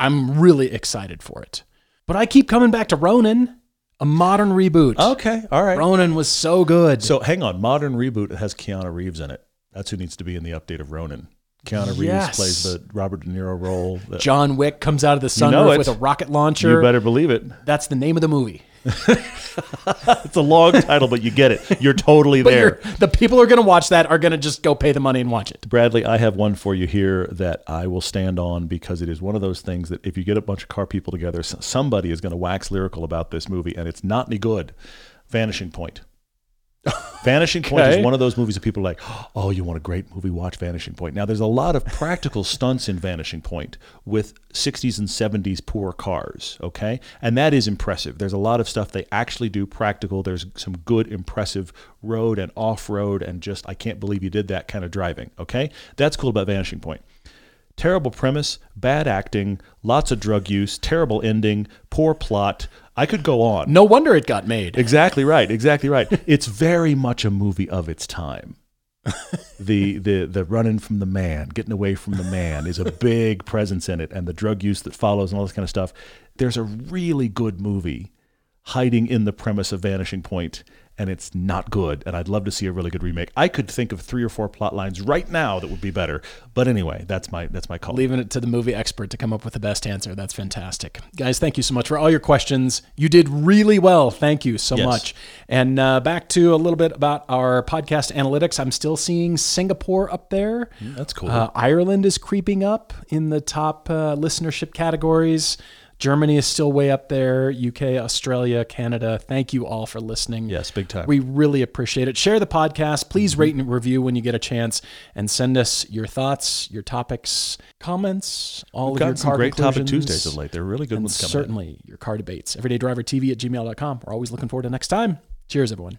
Speaker 2: I'm really excited for it. But I keep coming back to Ronin, a modern reboot.
Speaker 1: Okay. All right.
Speaker 2: Ronin was so good.
Speaker 1: So hang on. Modern reboot has Keanu Reeves in it. That's who needs to be in the update of Ronin. Keanu Reeves plays the Robert De Niro role.
Speaker 2: John Wick comes out of the sunroof
Speaker 1: know
Speaker 2: with a rocket launcher.
Speaker 1: you better believe it.
Speaker 2: That's the name of the movie.
Speaker 1: It's a long title, but you get it. You're totally
Speaker 2: But
Speaker 1: there.
Speaker 2: you're, the people who are going to watch that are going to just go pay the money and watch it.
Speaker 1: Bradley, I have one for you here that I will stand on because it is one of those things that if you get a bunch of car people together, somebody is going to wax lyrical about this movie, and it's not any good. Vanishing Point. Vanishing Point
Speaker 2: Okay.
Speaker 1: is one of those movies that people are like, oh, you want a great movie? Watch Vanishing Point. Now, there's a lot of practical stunts in Vanishing Point with 60s and 70s poor cars, okay? And that is impressive. There's a lot of stuff they actually do practical. There's some good, impressive road and off road, and just, I can't believe you did that kind of driving, okay? That's cool about Vanishing Point. Terrible premise, bad acting, lots of drug use, terrible ending, poor plot. I could go on.
Speaker 2: No wonder it got made.
Speaker 1: Exactly right. Exactly right. it's very much a movie of its time. the the the running from the man, getting away from the man is a big presence in it, and the drug use that follows and all this kind of stuff. There's a really good movie hiding in the premise of Vanishing Point, and it's not good. And I'd love to see a really good remake. I could think of three or four plot lines right now that would be better. But anyway, that's my that's my call.
Speaker 2: Leaving it to the movie expert to come up with the best answer. That's fantastic. Guys, thank you so much for all your questions. You did really well. Thank you so
Speaker 1: Yes.
Speaker 2: much. And uh, back to a little bit about our podcast analytics. I'm still seeing Singapore up there.
Speaker 1: That's cool.
Speaker 2: Uh, Ireland is creeping up in the top uh, listenership categories. Germany is still way up there. UK, Australia, Canada. Thank you all for listening.
Speaker 1: Yes, big time.
Speaker 2: We really appreciate it. Share the podcast. Please mm-hmm. rate and review when you get a chance, and send us your thoughts, your topics, comments, all
Speaker 1: We've
Speaker 2: of your
Speaker 1: some
Speaker 2: car
Speaker 1: great topic Tuesdays of late. They're really good
Speaker 2: and
Speaker 1: ones coming. in.
Speaker 2: certainly your car debates. EverydayDriverTV at gmail.com. We're always looking forward to next time. Cheers, everyone.